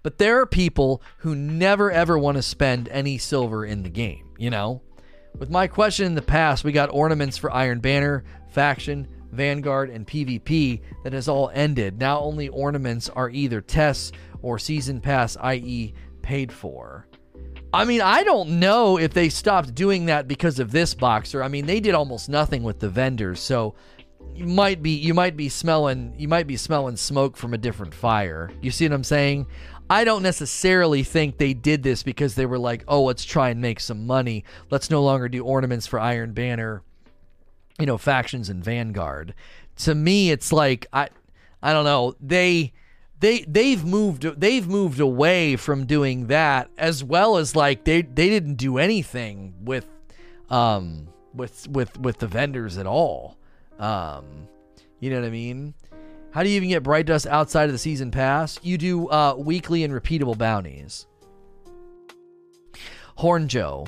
But there are people who never ever want to spend any silver in the game, you know? With my question in the past, we got ornaments for Iron Banner, Faction, Vanguard, and PvP that has all ended. Now only ornaments are either tests or season pass, i.e., paid for. I mean, I don't know if they stopped doing that because of this boxer. I mean, they did almost nothing with the vendors, so you might be you might be smelling you might be smelling smoke from a different fire. You see what I'm saying? I don't necessarily think they did this because they were like, "Oh, let's try and make some money. Let's no longer do ornaments for Iron Banner, you know, factions and Vanguard." To me, it's like I I don't know. They they they've moved they've moved away from doing that as well as like they they didn't do anything with um with with with the vendors at all. Um you know what I mean? How do you even get Bright Dust outside of the season pass? You do uh, weekly and repeatable bounties. Horn Joe.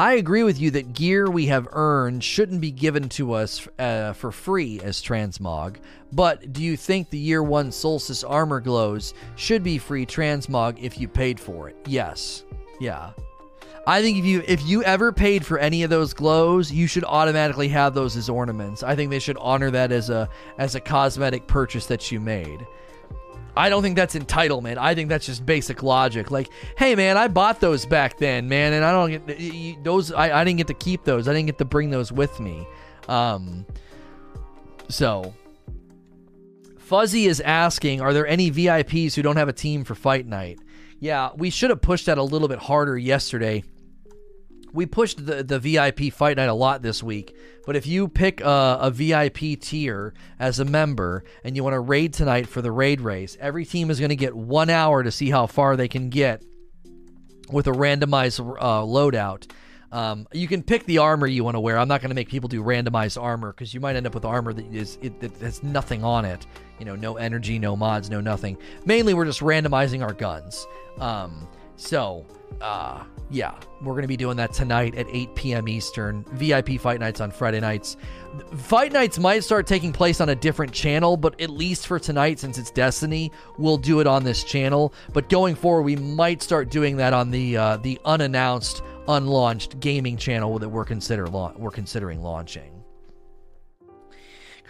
I agree with you that gear we have earned shouldn't be given to us uh, for free as transmog, but do you think the year one Solstice armor glows should be free transmog if you paid for it? Yes. Yeah. I think if you if you ever paid for any of those glows, you should automatically have those as ornaments. I think they should honor that as a as a cosmetic purchase that you made. I don't think that's entitlement. I think that's just basic logic. Like, hey, man, I bought those back then, man, and I don't get those. I, I didn't get to keep those. I didn't get to bring those with me. Um, so Fuzzy is asking, are there any VIPs who don't have a team for fight night? Yeah, we should have pushed that a little bit harder yesterday we pushed the, the VIP fight night a lot this week. But if you pick a, a, VIP tier as a member and you want to raid tonight for the raid race, every team is going to get one hour to see how far they can get with a randomized uh, loadout. Um, you can pick the armor you want to wear. I'm not going to make people do randomized armor because you might end up with armor that is it, that has nothing on it. You know, no energy, no mods, no nothing. Mainly, we're just randomizing our guns. Um, so uh, yeah, we're going to be doing that tonight at 8 p.m. Eastern. VIP fight nights on Friday nights. Fight nights might start taking place on a different channel, but at least for tonight, since it's Destiny, we'll do it on this channel. But going forward, we might start doing that on the uh, the unannounced, unlaunched gaming channel that we're consider la- we're considering launching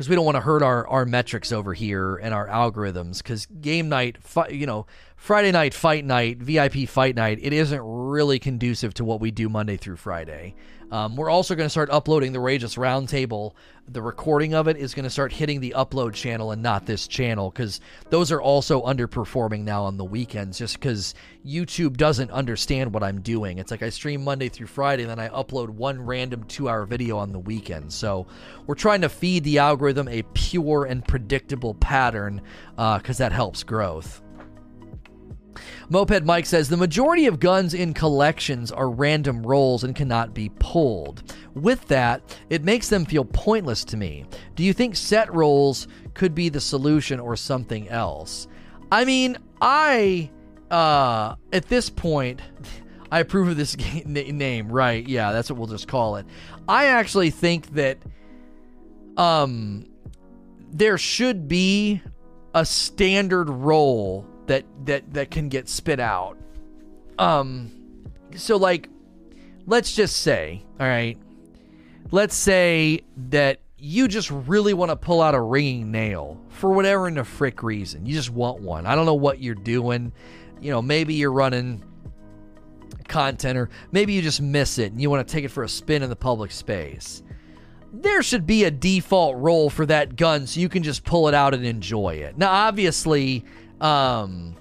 because we don't want to hurt our, our metrics over here and our algorithms because game night fi- you know friday night fight night vip fight night it isn't really conducive to what we do monday through friday um, we're also going to start uploading the Rageous Roundtable. The recording of it is going to start hitting the upload channel and not this channel because those are also underperforming now on the weekends just because YouTube doesn't understand what I'm doing. It's like I stream Monday through Friday, and then I upload one random two hour video on the weekend. So we're trying to feed the algorithm a pure and predictable pattern because uh, that helps growth. Moped Mike says the majority of guns in collections are random rolls and cannot be pulled. With that, it makes them feel pointless to me. Do you think set rolls could be the solution or something else? I mean, I uh at this point I approve of this game, name, right? Yeah, that's what we'll just call it. I actually think that um there should be a standard roll that that that can get spit out. Um so like let's just say, all right. Let's say that you just really want to pull out a ringing nail for whatever in the frick reason. You just want one. I don't know what you're doing. You know, maybe you're running content or maybe you just miss it and you want to take it for a spin in the public space there should be a default roll for that gun so you can just pull it out and enjoy it. Now, obviously, um,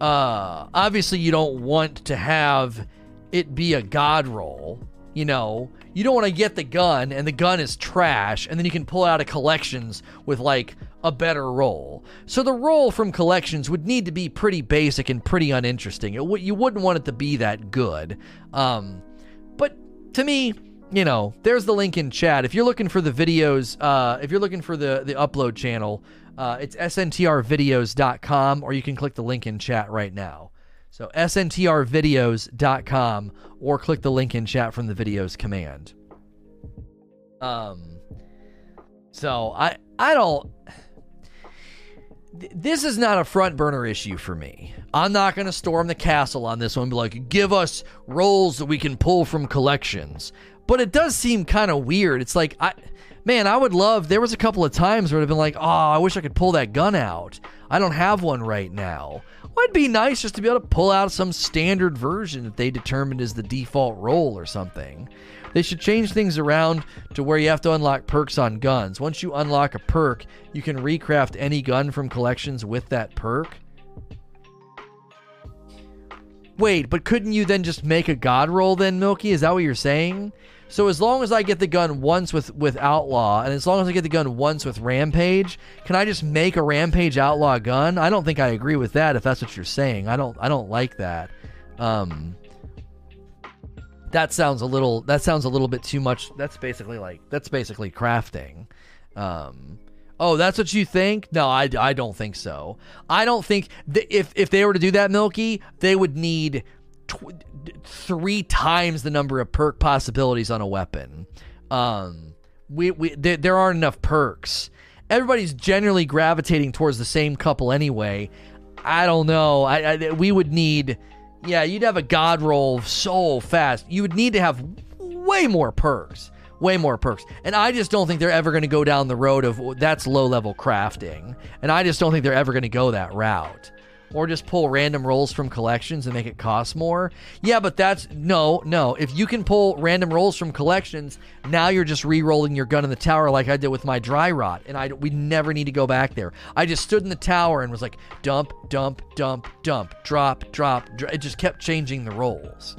uh, obviously you don't want to have it be a god roll. You know, you don't want to get the gun and the gun is trash, and then you can pull out of collections with like a better roll. So the roll from collections would need to be pretty basic and pretty uninteresting. It w- you wouldn't want it to be that good. Um, but to me, you know, there's the link in chat. If you're looking for the videos, uh, if you're looking for the the upload channel, uh, it's sntrvideos.com, or you can click the link in chat right now. So sntrvideos.com, or click the link in chat from the videos command. Um, so I I don't. This is not a front burner issue for me. I'm not going to storm the castle on this one. Be like, give us rolls that we can pull from collections. But it does seem kind of weird. It's like I man, I would love there was a couple of times where I've been like, "Oh, I wish I could pull that gun out. I don't have one right now." Well, it'd be nice just to be able to pull out some standard version that they determined is the default roll or something. They should change things around to where you have to unlock perks on guns. Once you unlock a perk, you can recraft any gun from collections with that perk. Wait, but couldn't you then just make a god roll then, Milky? Is that what you're saying? So as long as I get the gun once with with Outlaw, and as long as I get the gun once with Rampage, can I just make a Rampage Outlaw gun? I don't think I agree with that. If that's what you're saying, I don't. I don't like that. Um, that sounds a little. That sounds a little bit too much. That's basically like that's basically crafting. Um, oh, that's what you think? No, I, I don't think so. I don't think th- if if they were to do that, Milky, they would need tw- three times the number of perk possibilities on a weapon. Um, we, we there, there aren't enough perks. Everybody's generally gravitating towards the same couple anyway. I don't know. I, I we would need, yeah, you'd have a god roll so fast. You would need to have way more perks, way more perks. And I just don't think they're ever going to go down the road of that's low level crafting. And I just don't think they're ever going to go that route or just pull random rolls from collections and make it cost more. Yeah, but that's no, no. If you can pull random rolls from collections, now you're just re-rolling your gun in the tower like I did with my dry rot, and I we never need to go back there. I just stood in the tower and was like dump, dump, dump, dump, drop, drop. drop. It just kept changing the rolls.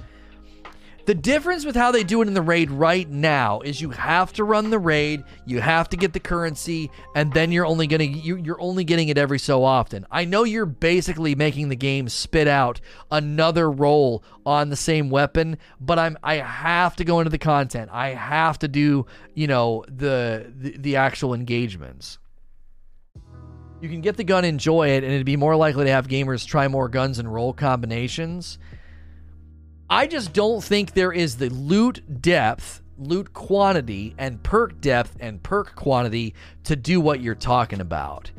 The difference with how they do it in the raid right now is you have to run the raid, you have to get the currency, and then you're only getting you're only getting it every so often. I know you're basically making the game spit out another roll on the same weapon, but I'm I have to go into the content. I have to do you know the the, the actual engagements. You can get the gun, enjoy it, and it'd be more likely to have gamers try more guns and roll combinations I just don't think there is the loot depth, loot quantity, and perk depth and perk quantity to do what you're talking about.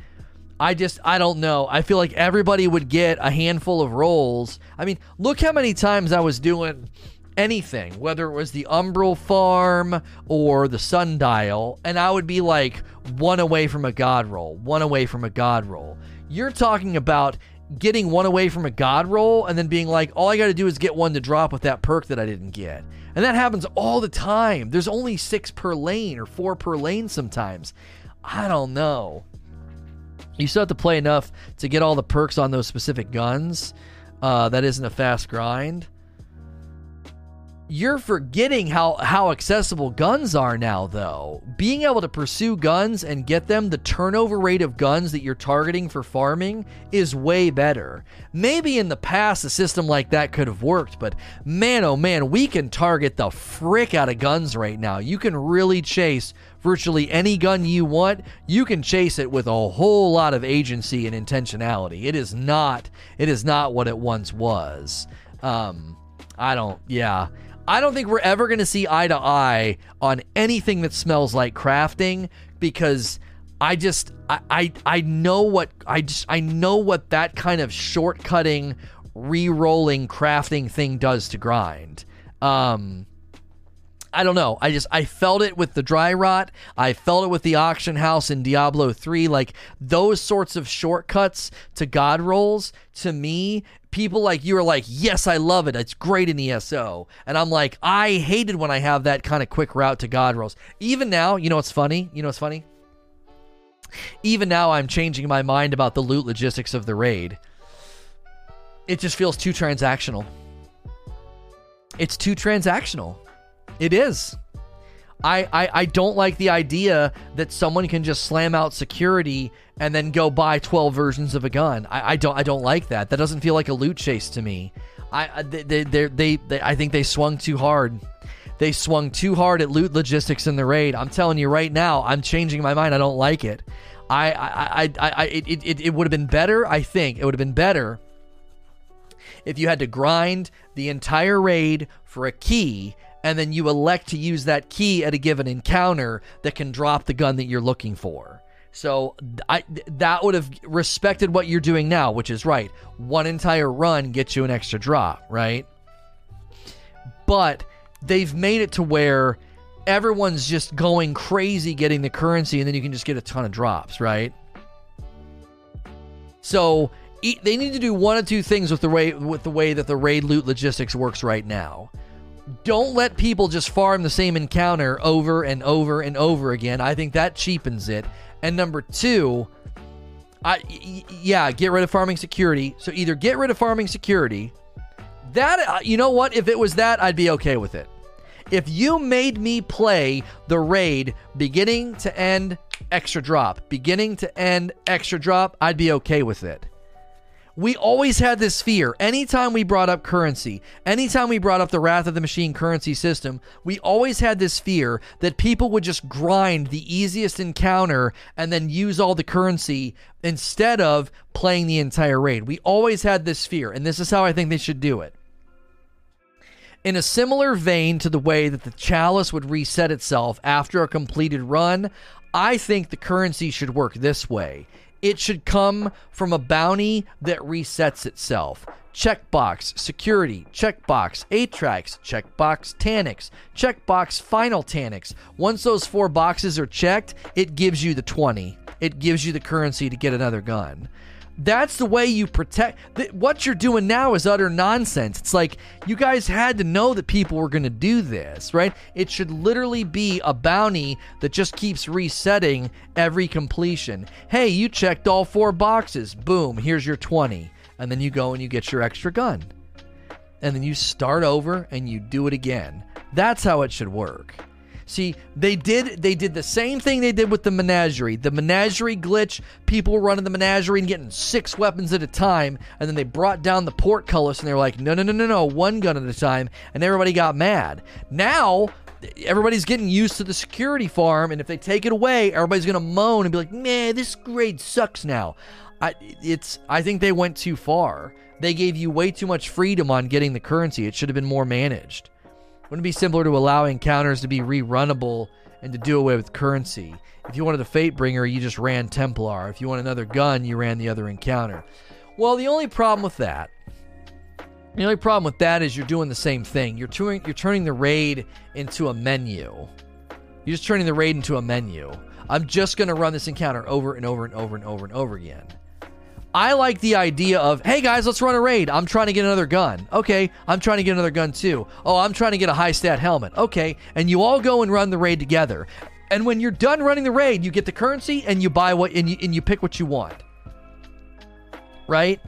I just, I don't know. I feel like everybody would get a handful of rolls. I mean, look how many times I was doing anything, whether it was the Umbral Farm or the Sundial, and I would be like one away from a God roll, one away from a God roll. You're talking about getting one away from a god roll and then being like, all I got to do is get one to drop with that perk that I didn't get. And that happens all the time. There's only six per lane or four per lane sometimes. I don't know. You still have to play enough to get all the perks on those specific guns. Uh, that isn't a fast grind. You're forgetting how how accessible guns are now though. Being able to pursue guns and get them the turnover rate of guns that you're targeting for farming is way better. Maybe in the past a system like that could have worked but man oh man we can target the frick out of guns right now. You can really chase virtually any gun you want. You can chase it with a whole lot of agency and intentionality. It is not it is not what it once was. Um I don't, yeah. I don't think we're ever going to see eye to eye on anything that smells like crafting because I just I, I I know what I just I know what that kind of shortcutting, re-rolling crafting thing does to grind. Um I don't know. I just I felt it with the dry rot. I felt it with the auction house in Diablo 3 like those sorts of shortcuts to god rolls to me people like you are like, yes, I love it. It's great in ESO. And I'm like, I hated when I have that kind of quick route to God rolls. Even now, you know what's funny? You know what's funny? Even now, I'm changing my mind about the loot logistics of the raid. It just feels too transactional. It's too transactional. It is. I, I, I don't like the idea that someone can just slam out security and then go buy 12 versions of a gun. I, I don't I don't like that. That doesn't feel like a loot chase to me. I they they, they, they I think they swung too hard. They swung too hard at loot logistics in the raid. I'm telling you right now, I'm changing my mind. I don't like it. I I I, I, I it, it, it would have been better. I think it would have been better if you had to grind the entire raid for a key and then you elect to use that key at a given encounter that can drop the gun that you're looking for. So I that would have respected what you're doing now, which is right. One entire run gets you an extra drop, right? But they've made it to where everyone's just going crazy getting the currency and then you can just get a ton of drops, right? So they need to do one of two things with the way with the way that the raid loot logistics works right now don't let people just farm the same encounter over and over and over again. I think that cheapens it. And number two, I yeah, get rid of farming security. So either get rid of farming security. That uh, you know what? If it was that, I'd be okay with it. If you made me play the raid beginning to end extra drop, beginning to end extra drop, I'd be okay with it we always had this fear. Anytime we brought up currency, anytime we brought up the Wrath of the Machine currency system, we always had this fear that people would just grind the easiest encounter and then use all the currency instead of playing the entire raid. We always had this fear, and this is how I think they should do it. In a similar vein to the way that the chalice would reset itself after a completed run, I think the currency should work this way it should come from a bounty that resets itself. Checkbox security, checkbox Atraks, checkbox Taniks, checkbox final Taniks. Once those four boxes are checked, it gives you the 20. It gives you the currency to get another gun. That's the way you protect. Th- what you're doing now is utter nonsense. It's like you guys had to know that people were going to do this, right? It should literally be a bounty that just keeps resetting every completion. Hey, you checked all four boxes. Boom, here's your 20. And then you go and you get your extra gun. And then you start over and you do it again. That's how it should work. See, they did they did the same thing they did with the menagerie. The menagerie glitch, people running the menagerie and getting six weapons at a time, and then they brought down the portcullis and they're like, no, no, no, no, no, one gun at a time, and everybody got mad. Now everybody's getting used to the security farm, and if they take it away, everybody's gonna moan and be like, man, this grade sucks now. I, it's I think they went too far. They gave you way too much freedom on getting the currency. It should have been more managed. Wouldn't it be simpler to allow encounters to be rerunnable and to do away with currency? If you wanted a Fatebringer, you just ran Templar. If you want another gun, you ran the other encounter. Well, the only problem with that, the only problem with that is you're doing the same thing. You're, you're turning the raid into a menu. You're just turning the raid into a menu. I'm just going to run this encounter over and over and over and over and over again. I like the idea of, hey guys, let's run a raid. I'm trying to get another gun. Okay, I'm trying to get another gun too. Oh, I'm trying to get a high stat helmet. Okay, and you all go and run the raid together. And when you're done running the raid, you get the currency and you buy what and you, and you pick what you want. Right?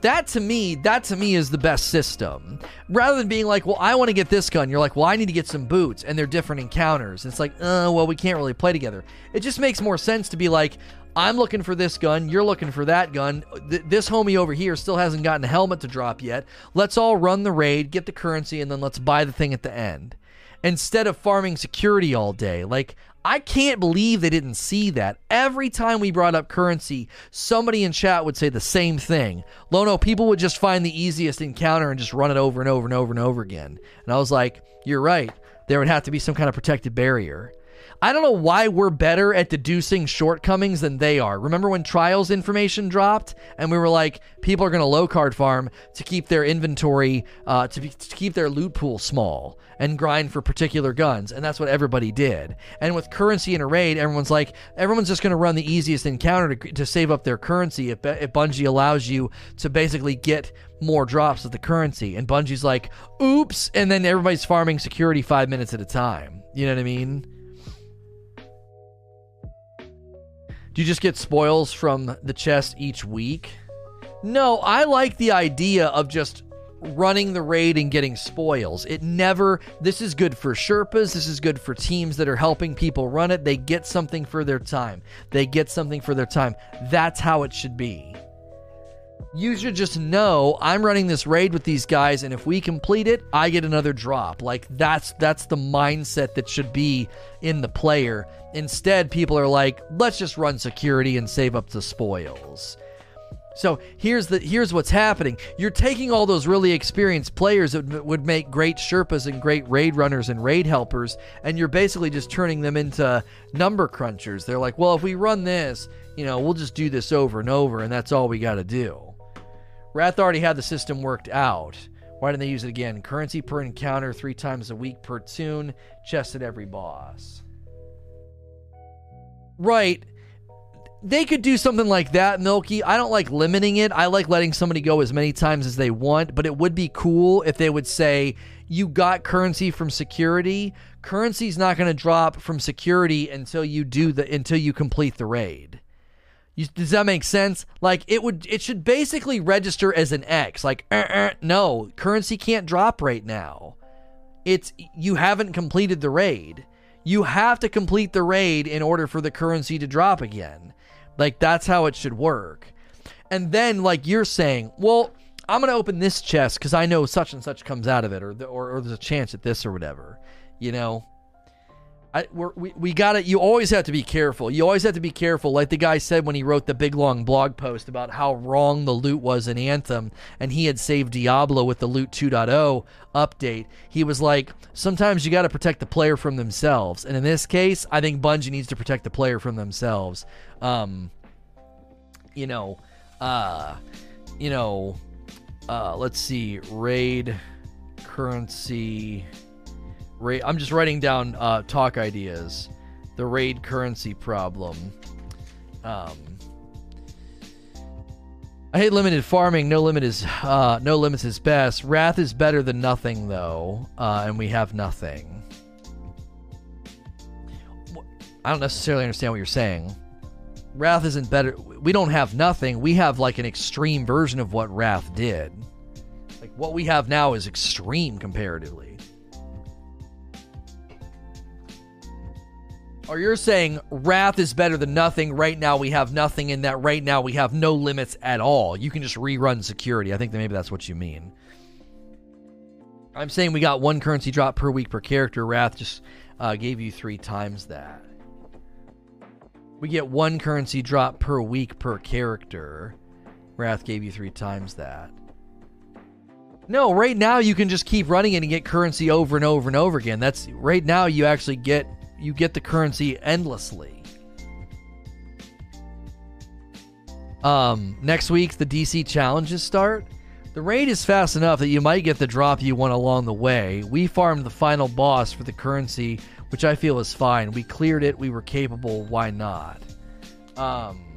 that to me, that to me is the best system. Rather than being like, well, I want to get this gun, you're like, well, I need to get some boots, and they're different encounters. It's like, uh, well, we can't really play together. It just makes more sense to be like, I'm looking for this gun, you're looking for that gun. Th- this homie over here still hasn't gotten a helmet to drop yet. Let's all run the raid, get the currency, and then let's buy the thing at the end. Instead of farming security all day. Like, I can't believe they didn't see that. Every time we brought up currency, somebody in chat would say the same thing. Lono, people would just find the easiest encounter and just run it over and over and over and over again. And I was like, you're right. There would have to be some kind of protected barrier. I don't know why we're better at deducing shortcomings than they are. Remember when trials information dropped and we were like, people are going to low card farm to keep their inventory, uh, to, be, to keep their loot pool small and grind for particular guns. And that's what everybody did. And with currency in a raid, everyone's like, everyone's just going to run the easiest encounter to, to save up their currency if, if Bungie allows you to basically get more drops of the currency. And Bungie's like, oops. And then everybody's farming security five minutes at a time. You know what I mean? Do you just get spoils from the chest each week? No, I like the idea of just running the raid and getting spoils. It never, this is good for Sherpas. This is good for teams that are helping people run it. They get something for their time. They get something for their time. That's how it should be. You should just know I'm running this raid with these guys, and if we complete it, I get another drop. Like that's that's the mindset that should be in the player. Instead, people are like, let's just run security and save up the spoils. So here's the here's what's happening. You're taking all those really experienced players that would make great Sherpas and great raid runners and raid helpers, and you're basically just turning them into number crunchers. They're like, well, if we run this, you know, we'll just do this over and over, and that's all we got to do. Wrath already had the system worked out. Why didn't they use it again? Currency per encounter, three times a week per tune, chest at every boss. Right. They could do something like that, Milky. I don't like limiting it. I like letting somebody go as many times as they want, but it would be cool if they would say, you got currency from security. Currency's not going to drop from security until you do the until you complete the raid. You, does that make sense? Like it would, it should basically register as an X. Like, uh, uh, no, currency can't drop right now. It's you haven't completed the raid. You have to complete the raid in order for the currency to drop again. Like that's how it should work. And then, like you're saying, well, I'm gonna open this chest because I know such and such comes out of it, or, the, or or there's a chance at this or whatever. You know, I, we we got it. You always have to be careful. You always have to be careful. Like the guy said when he wrote the big long blog post about how wrong the loot was in Anthem, and he had saved Diablo with the loot 2.0 update. He was like, sometimes you got to protect the player from themselves, and in this case, I think Bungie needs to protect the player from themselves. Um, you know, uh, you know, uh, let's see, raid currency I'm just writing down uh, talk ideas. The raid currency problem. Um, I hate limited farming. No limit is uh, no limits is best. Wrath is better than nothing though, uh, and we have nothing. I don't necessarily understand what you're saying. Wrath isn't better. We don't have nothing. We have like an extreme version of what Wrath did. Like what we have now is extreme comparatively. Or you're saying wrath is better than nothing. Right now we have nothing in that. Right now we have no limits at all. You can just rerun security. I think that maybe that's what you mean. I'm saying we got one currency drop per week per character. Wrath just uh, gave you three times that. We get one currency drop per week per character. Wrath gave you three times that. No, right now you can just keep running it and get currency over and over and over again. That's right now you actually get you get the currency endlessly. Um, next week the DC challenges start. The raid is fast enough that you might get the drop you want along the way. We farmed the final boss for the currency, which I feel is fine. We cleared it. We were capable. Why not? Um,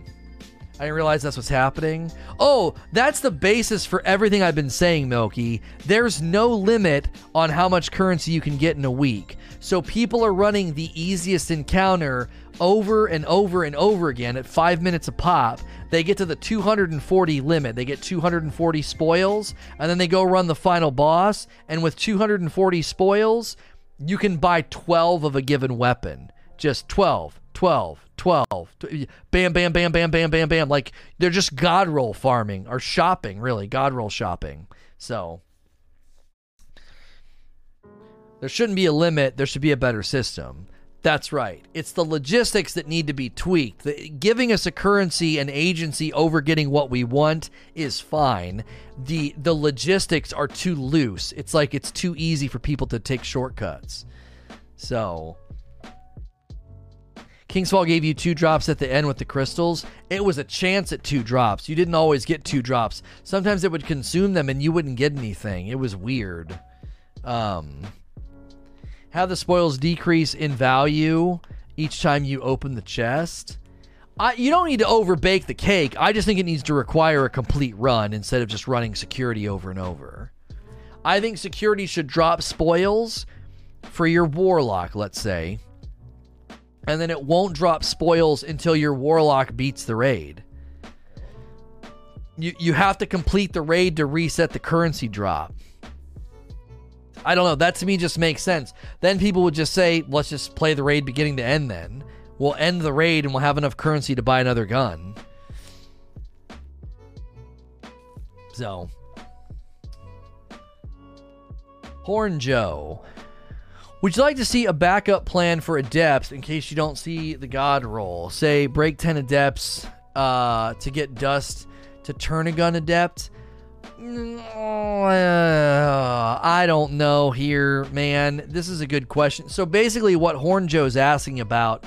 I didn't realize that's what's happening. Oh, that's the basis for everything I've been saying, Milky. There's no limit on how much currency you can get in a week. So people are running the easiest encounter over and over and over again at five minutes a pop. They get to the 240 limit. They get 240 spoils, and then they go run the final boss. And with 240 spoils, you can buy 12 of a given weapon. Just 12, 12, 12. Bam, bam, bam, bam, bam, bam, bam. Like they're just God roll farming or shopping, really. God roll shopping. So there shouldn't be a limit. There should be a better system. That's right. It's the logistics that need to be tweaked. The, giving us a currency and agency over getting what we want is fine. The the logistics are too loose. It's like it's too easy for people to take shortcuts. So King's Fall gave you two drops at the end with the crystals. It was a chance at two drops. You didn't always get two drops. Sometimes it would consume them and you wouldn't get anything. It was weird. Um have the spoils decrease in value each time you open the chest. I, you don't need to overbake the cake. I just think it needs to require a complete run instead of just running security over and over. I think security should drop spoils for your warlock, let's say, and then it won't drop spoils until your warlock beats the raid. You you have to complete the raid to reset the currency drop. I don't know. That to me just makes sense. Then people would just say, let's just play the raid beginning to end then. We'll end the raid and we'll have enough currency to buy another gun. So. Horn Joe. Would you like to see a backup plan for adepts in case you don't see the god roll? Say break 10 adepts uh, to get dust to turn a gun adept. I don't know here, man. This is a good question. So basically, what Horn Joe's asking about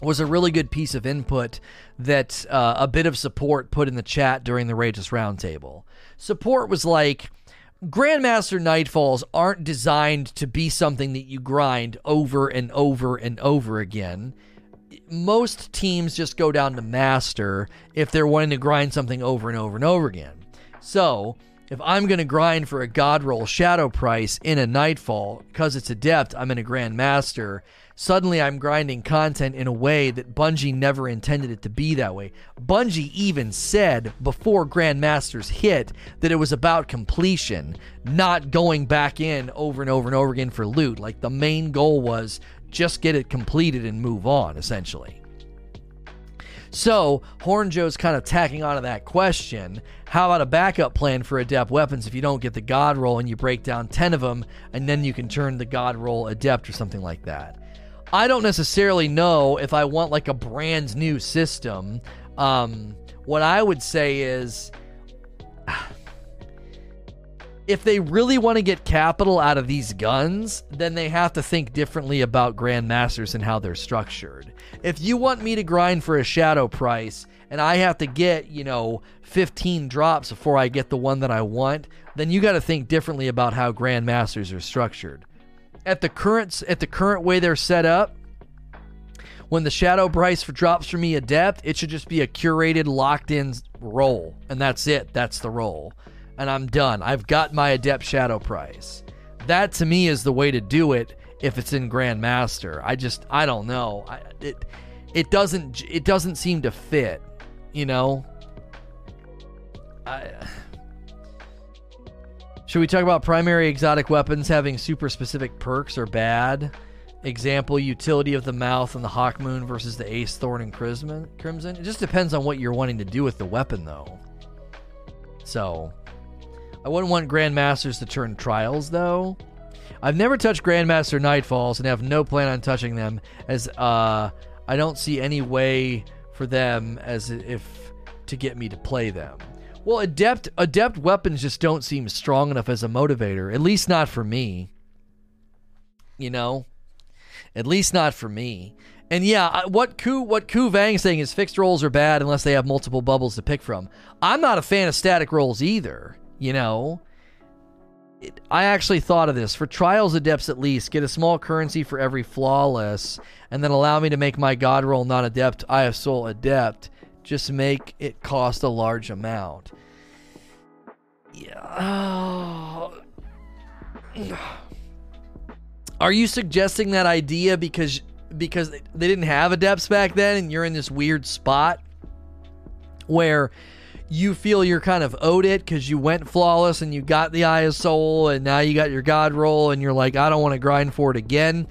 was a really good piece of input that uh, a bit of support put in the chat during the Rageous Roundtable. Support was like, Grandmaster Nightfalls aren't designed to be something that you grind over and over and over again. Most teams just go down to Master if they're wanting to grind something over and over and over again. So, if I'm going to grind for a God Roll Shadow Price in a Nightfall, because it's Adept, I'm in a Grand Master, suddenly I'm grinding content in a way that Bungie never intended it to be that way. Bungie even said before Grandmasters hit that it was about completion, not going back in over and over and over again for loot. Like the main goal was just get it completed and move on, essentially. So, Horn Joe's kind of tacking onto that question. How about a backup plan for adept weapons if you don't get the God roll and you break down 10 of them and then you can turn the God roll adept or something like that? I don't necessarily know if I want like a brand new system. Um, what I would say is if they really want to get capital out of these guns, then they have to think differently about grandmasters and how they're structured. If you want me to grind for a shadow price and I have to get, you know, 15 drops before I get the one that I want, then you got to think differently about how grandmasters are structured. At the current at the current way they're set up, when the shadow price for drops for me adept, it should just be a curated locked in roll and that's it. That's the roll and I'm done. I've got my Adept Shadow price. That to me is the way to do it if it's in Grandmaster. I just I don't know. I, it it doesn't it doesn't seem to fit, you know. I should we talk about primary exotic weapons having super specific perks or bad? Example, utility of the mouth and the Hawkmoon versus the ace thorn and crimson. Crimson. It just depends on what you're wanting to do with the weapon, though. So, I wouldn't want Grandmasters to turn trials, though. I've never touched Grandmaster Nightfalls and have no plan on touching them, as uh, I don't see any way for them as if to get me to play them. Well, adept adept weapons just don't seem strong enough as a motivator, at least not for me. You know, at least not for me. And yeah, what Ku what Ku Vang saying is fixed rolls are bad unless they have multiple bubbles to pick from. I'm not a fan of static rolls either. You know, I actually thought of this for trials adepts at least. Get a small currency for every flawless, and then allow me to make my god roll non adept Eye of Sol adept. Just make it cost a large amount. Yeah. Are you suggesting that idea because because they didn't have adepts back then and you're in this weird spot where you feel you're kind of owed it because you went flawless and you got the Eye of Sol and now you got your God roll and you're like, I don't want to grind for it again.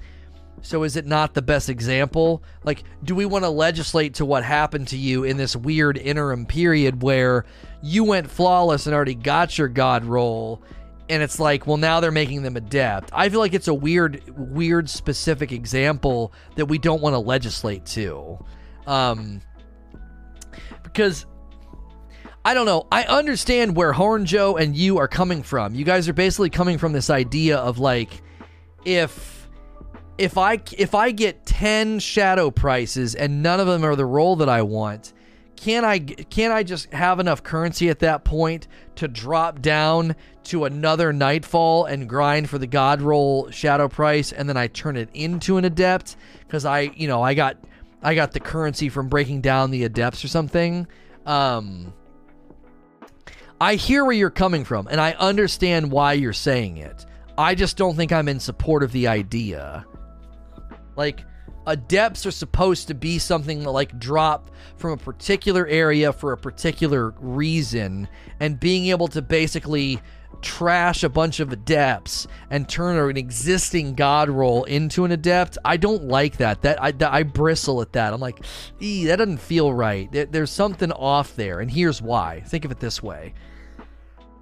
So is it not the best example? Like, do we want to legislate to what happened to you in this weird interim period where you went flawless and already got your God roll? And it's like, well, now they're making them adept. I feel like it's a weird, weird specific example that we don't want to legislate to. Um, because I don't know. I understand where Hornjo and you are coming from. You guys are basically coming from this idea of like if if I if I get 10 shadow prices and none of them are the roll that I want, can I can I just have enough currency at that point to drop down to another nightfall and grind for the god roll shadow price and then I turn it into an adept cuz I, you know, I got I got the currency from breaking down the adepts or something. Um I hear where you're coming from, and I understand why you're saying it. I just don't think I'm in support of the idea. Like, adepts are supposed to be something like drop from a particular area for a particular reason, and being able to basically trash a bunch of adepts and turn an existing god roll into an adept i don't like that. That i, that, I bristle at that. I'm like that doesn't feel right. There's something off there. And here's why. Think of it this way.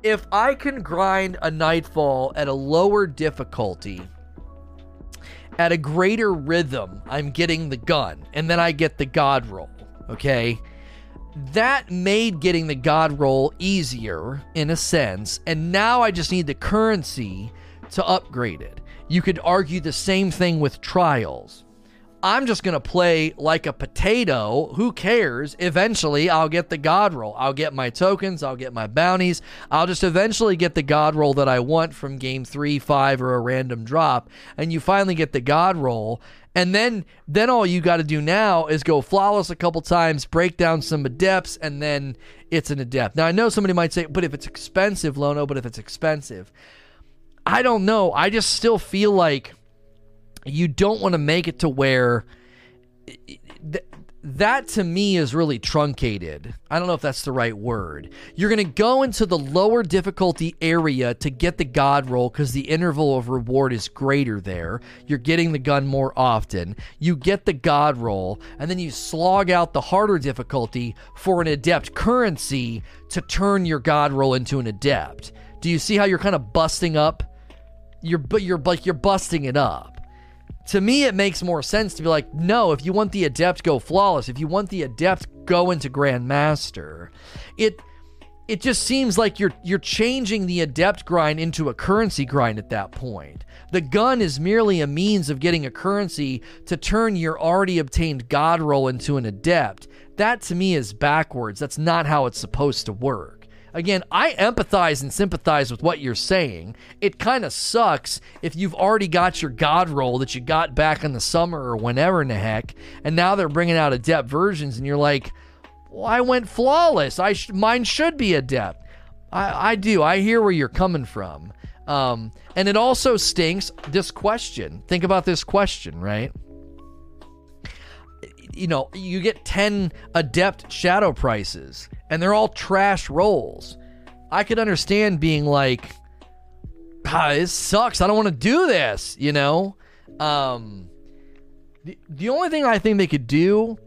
If I can grind a Nightfall at a lower difficulty, at a greater rhythm, I'm getting the gun, and then I get the God roll, okay? That made getting the God roll easier in a sense, and now I just need the currency to upgrade it. You could argue the same thing with trials. I'm just going to play like a potato. Who cares? Eventually, I'll get the God roll. I'll get my tokens. I'll get my bounties. I'll just eventually get the God roll that I want from game three, five, or a random drop. And you finally get the God roll. And then, then all you got to do now is go flawless a couple times, break down some adepts, and then it's an adept. Now, I know somebody might say, but if it's expensive, Lono, but if it's expensive, I don't know. I just still feel like you don't want to make it to where th- that to me is really truncated. I don't know if that's the right word. You're going to go into the lower difficulty area to get the god roll because the interval of reward is greater there. You're getting the gun more often. You get the god roll, and then you slog out the harder difficulty for an adept currency to turn your god roll into an adept. Do you see how you're kind of busting up? You're but you're like you're busting it up to me it makes more sense to be like no if you want the adept go flawless. If you want the adept go into grandmaster. It it just seems like you're you're changing the adept grind into a currency grind at that point. The gun is merely a means of getting a currency to turn your already obtained god roll into an adept. That to me is backwards. That's not how it's supposed to work Again, I empathize and sympathize with what you're saying. It kind of sucks if you've already got your God roll that you got back in the summer or whenever in the heck, and now they're bringing out adept versions, and you're like, well, I went flawless. I sh- mine should be adept. I, I do. I hear where you're coming from. Um, and it also stinks this question. Think about this question, right? You know, you get 10 adept shadow prices and they're all trash rolls. I could understand being like, ah, this sucks. I don't want to do this, you know? Um, the, the only thing I think they could do.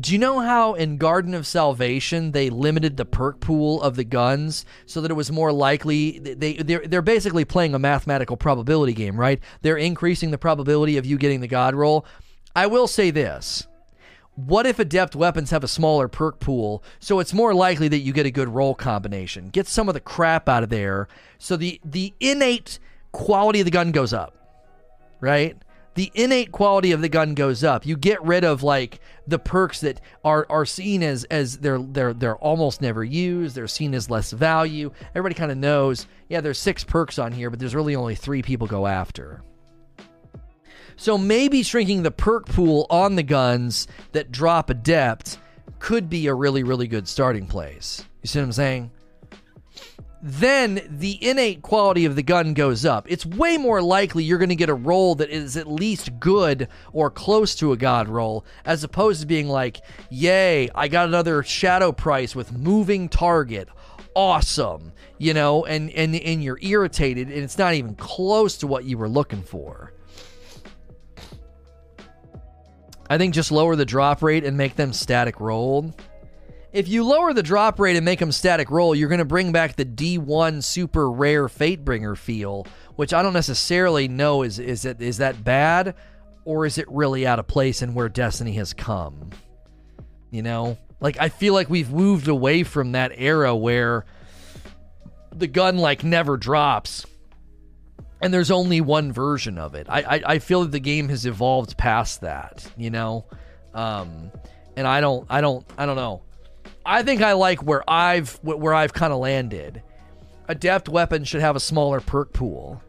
Do you know how in Garden of Salvation they limited the perk pool of the guns so that it was more likely they they're, they're basically playing a mathematical probability game, right? They're increasing the probability of you getting the god roll. I will say this. What if adept weapons have a smaller perk pool, so it's more likely that you get a good roll combination? Get some of the crap out of there, so the the innate quality of the gun goes up, right? The innate quality of the gun goes up. You get rid of like the perks that are are seen as as they're they're they're almost never used. They're seen as less value. Everybody kind of knows. Yeah, there's six perks on here, but there's really only three people go after. So maybe shrinking the perk pool on the guns that drop adept could be a really, really good starting place. You see what I'm saying? then the innate quality of the gun goes up. It's way more likely you're going to get a roll that is at least good or close to a god roll, as opposed to being like, yay, I got another shadow price with moving target. Awesome. You know, and, and, and you're irritated, and it's not even close to what you were looking for. I think just lower the drop rate and make them static rolled. If you lower the drop rate and make them static roll, you're going to bring back the D1 super rare Fatebringer feel, which I don't necessarily know is is it is that bad or is it really out of place in where Destiny has come? You know? Like I feel like we've moved away from that era where the gun like never drops and there's only one version of it. I, I, I feel that the game has evolved past that, you know, um, and I don't I don't I don't know. I think I like where I've where I've kind of landed. Adept weapons should have a smaller perk pool.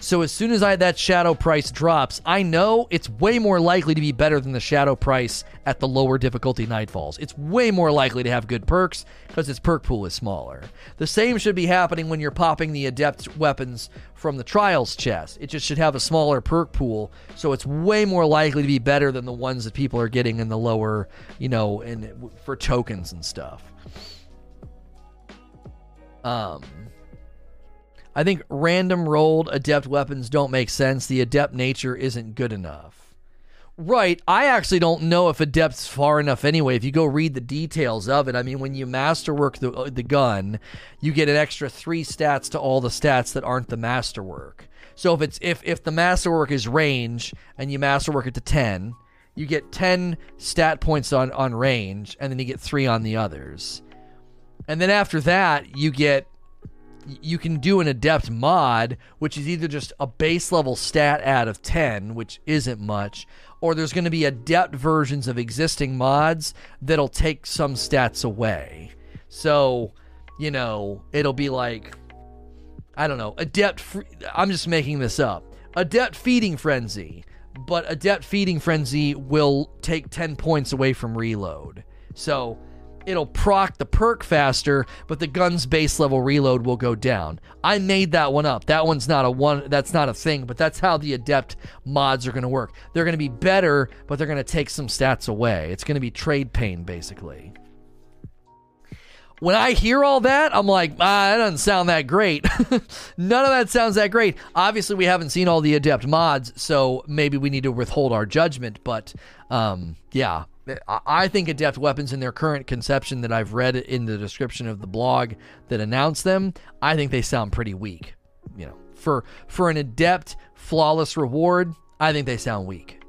So as soon as I that shadow price drops, I know it's way more likely to be better than the shadow price at the lower difficulty nightfalls. It's way more likely to have good perks because its perk pool is smaller. The same should be happening when you're popping the adept weapons from the trials chest. It just should have a smaller perk pool, so it's way more likely to be better than the ones that people are getting in the lower, you know, and for tokens and stuff. Um I think random rolled adept weapons don't make sense. The adept nature isn't good enough. Right. I actually don't know if adept's far enough anyway. If you go read the details of it, I mean, when you masterwork the uh, the gun, you get an extra three stats to all the stats that aren't the masterwork. So if it's if if the masterwork is range and you masterwork it to ten, you get ten stat points on on range, and then you get three on the others. And then after that, you get you can do an adept mod, which is either just a base level stat add of 10, which isn't much, or there's going to be adept versions of existing mods that'll take some stats away. So, you know, it'll be like, I don't know, adept. I'm just making this up. Adept feeding frenzy, but adept feeding frenzy will take 10 points away from reload. So, it'll proc the perk faster, but the gun's base level reload will go down. I made that one up. That one's not a one that's not a thing, but that's how the adept mods are going to work. They're going to be better, but they're going to take some stats away. It's going to be trade pain basically. When I hear all that, I'm like, ah, that doesn't sound that great. None of that sounds that great. Obviously, we haven't seen all the adept mods, so maybe we need to withhold our judgment. But um, yeah, I think adept weapons in their current conception that I've read in the description of the blog that announced them, I think they sound pretty weak. You know, for for an adept flawless reward, I think they sound weak.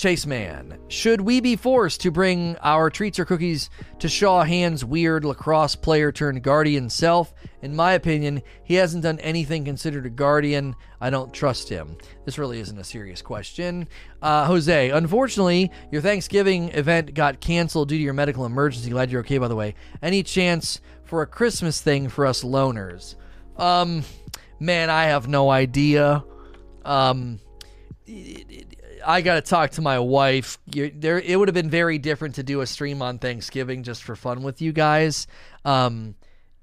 Chase Man, should we be forced to bring our treats or cookies to Shaw Han's weird lacrosse player turned guardian self? In my opinion, he hasn't done anything considered a guardian. I don't trust him. This really isn't a serious question. Uh, Jose, unfortunately, your Thanksgiving event got canceled due to your medical emergency. Glad you're okay, by the way. Any chance for a Christmas thing for us loners? Um, man, I have no idea. Um, it, it, I got to talk to my wife. You're, there, it would have been very different to do a stream on Thanksgiving just for fun with you guys. Um,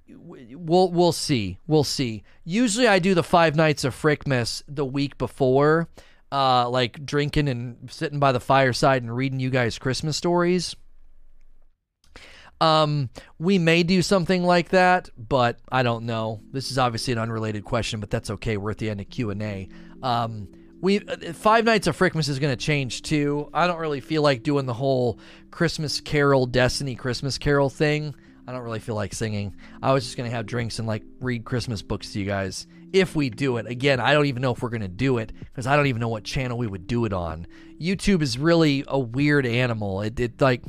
we'll we'll see. We'll see. Usually, I do the five nights of Frickmas the week before, uh, like drinking and sitting by the fireside and reading you guys Christmas stories. Um, we may do something like that, but I don't know. This is obviously an unrelated question, but that's okay. We're at the end of Q and A. Um, we uh, Five Nights of Frickmas is going to change too. I don't really feel like doing the whole Christmas Carol Destiny Christmas Carol thing. I don't really feel like singing. I was just going to have drinks and like read Christmas books to you guys if we do it. Again, I don't even know if we're going to do it because I don't even know what channel we would do it on. YouTube is really a weird animal. It, it like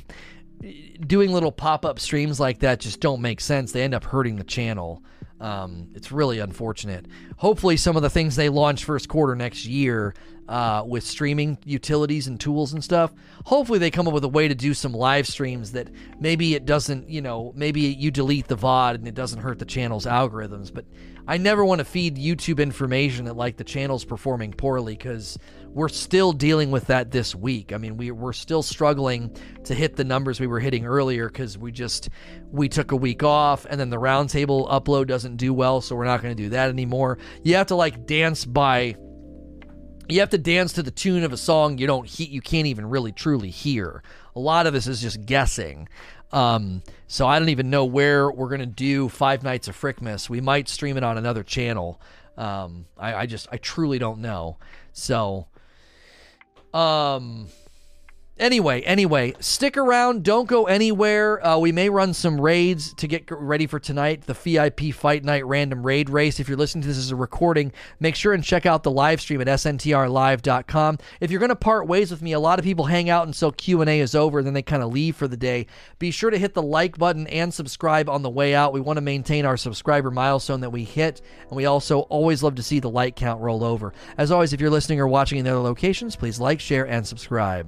doing little pop up streams like that just don't make sense. They end up hurting the channel. Um, it's really unfortunate. Hopefully, some of the things they launch first quarter next year uh, with streaming utilities and tools and stuff. Hopefully, they come up with a way to do some live streams that maybe it doesn't, you know, maybe you delete the VOD and it doesn't hurt the channel's algorithms. But I never want to feed YouTube information that like the channel's performing poorly because we're still dealing with that this week. I mean, we, we're still struggling to hit the numbers we were hitting earlier because we just we took a week off and then the roundtable upload doesn't do well, so we're not going to do that anymore. You have to like dance by you have to dance to the tune of a song you don't he- you can't even really truly hear. A lot of this is just guessing. Um, so I don't even know where we're gonna do Five Nights of Frickmas. We might stream it on another channel. Um, I, I just I truly don't know. So, um, Anyway, anyway, stick around. Don't go anywhere. Uh, we may run some raids to get ready for tonight. The VIP Fight Night random raid race. If you're listening to this as a recording, make sure and check out the live stream at sntrlive.com. If you're going to part ways with me, a lot of people hang out until Q and A is over, then they kind of leave for the day. Be sure to hit the like button and subscribe on the way out. We want to maintain our subscriber milestone that we hit, and we also always love to see the like count roll over. As always, if you're listening or watching in other locations, please like, share, and subscribe.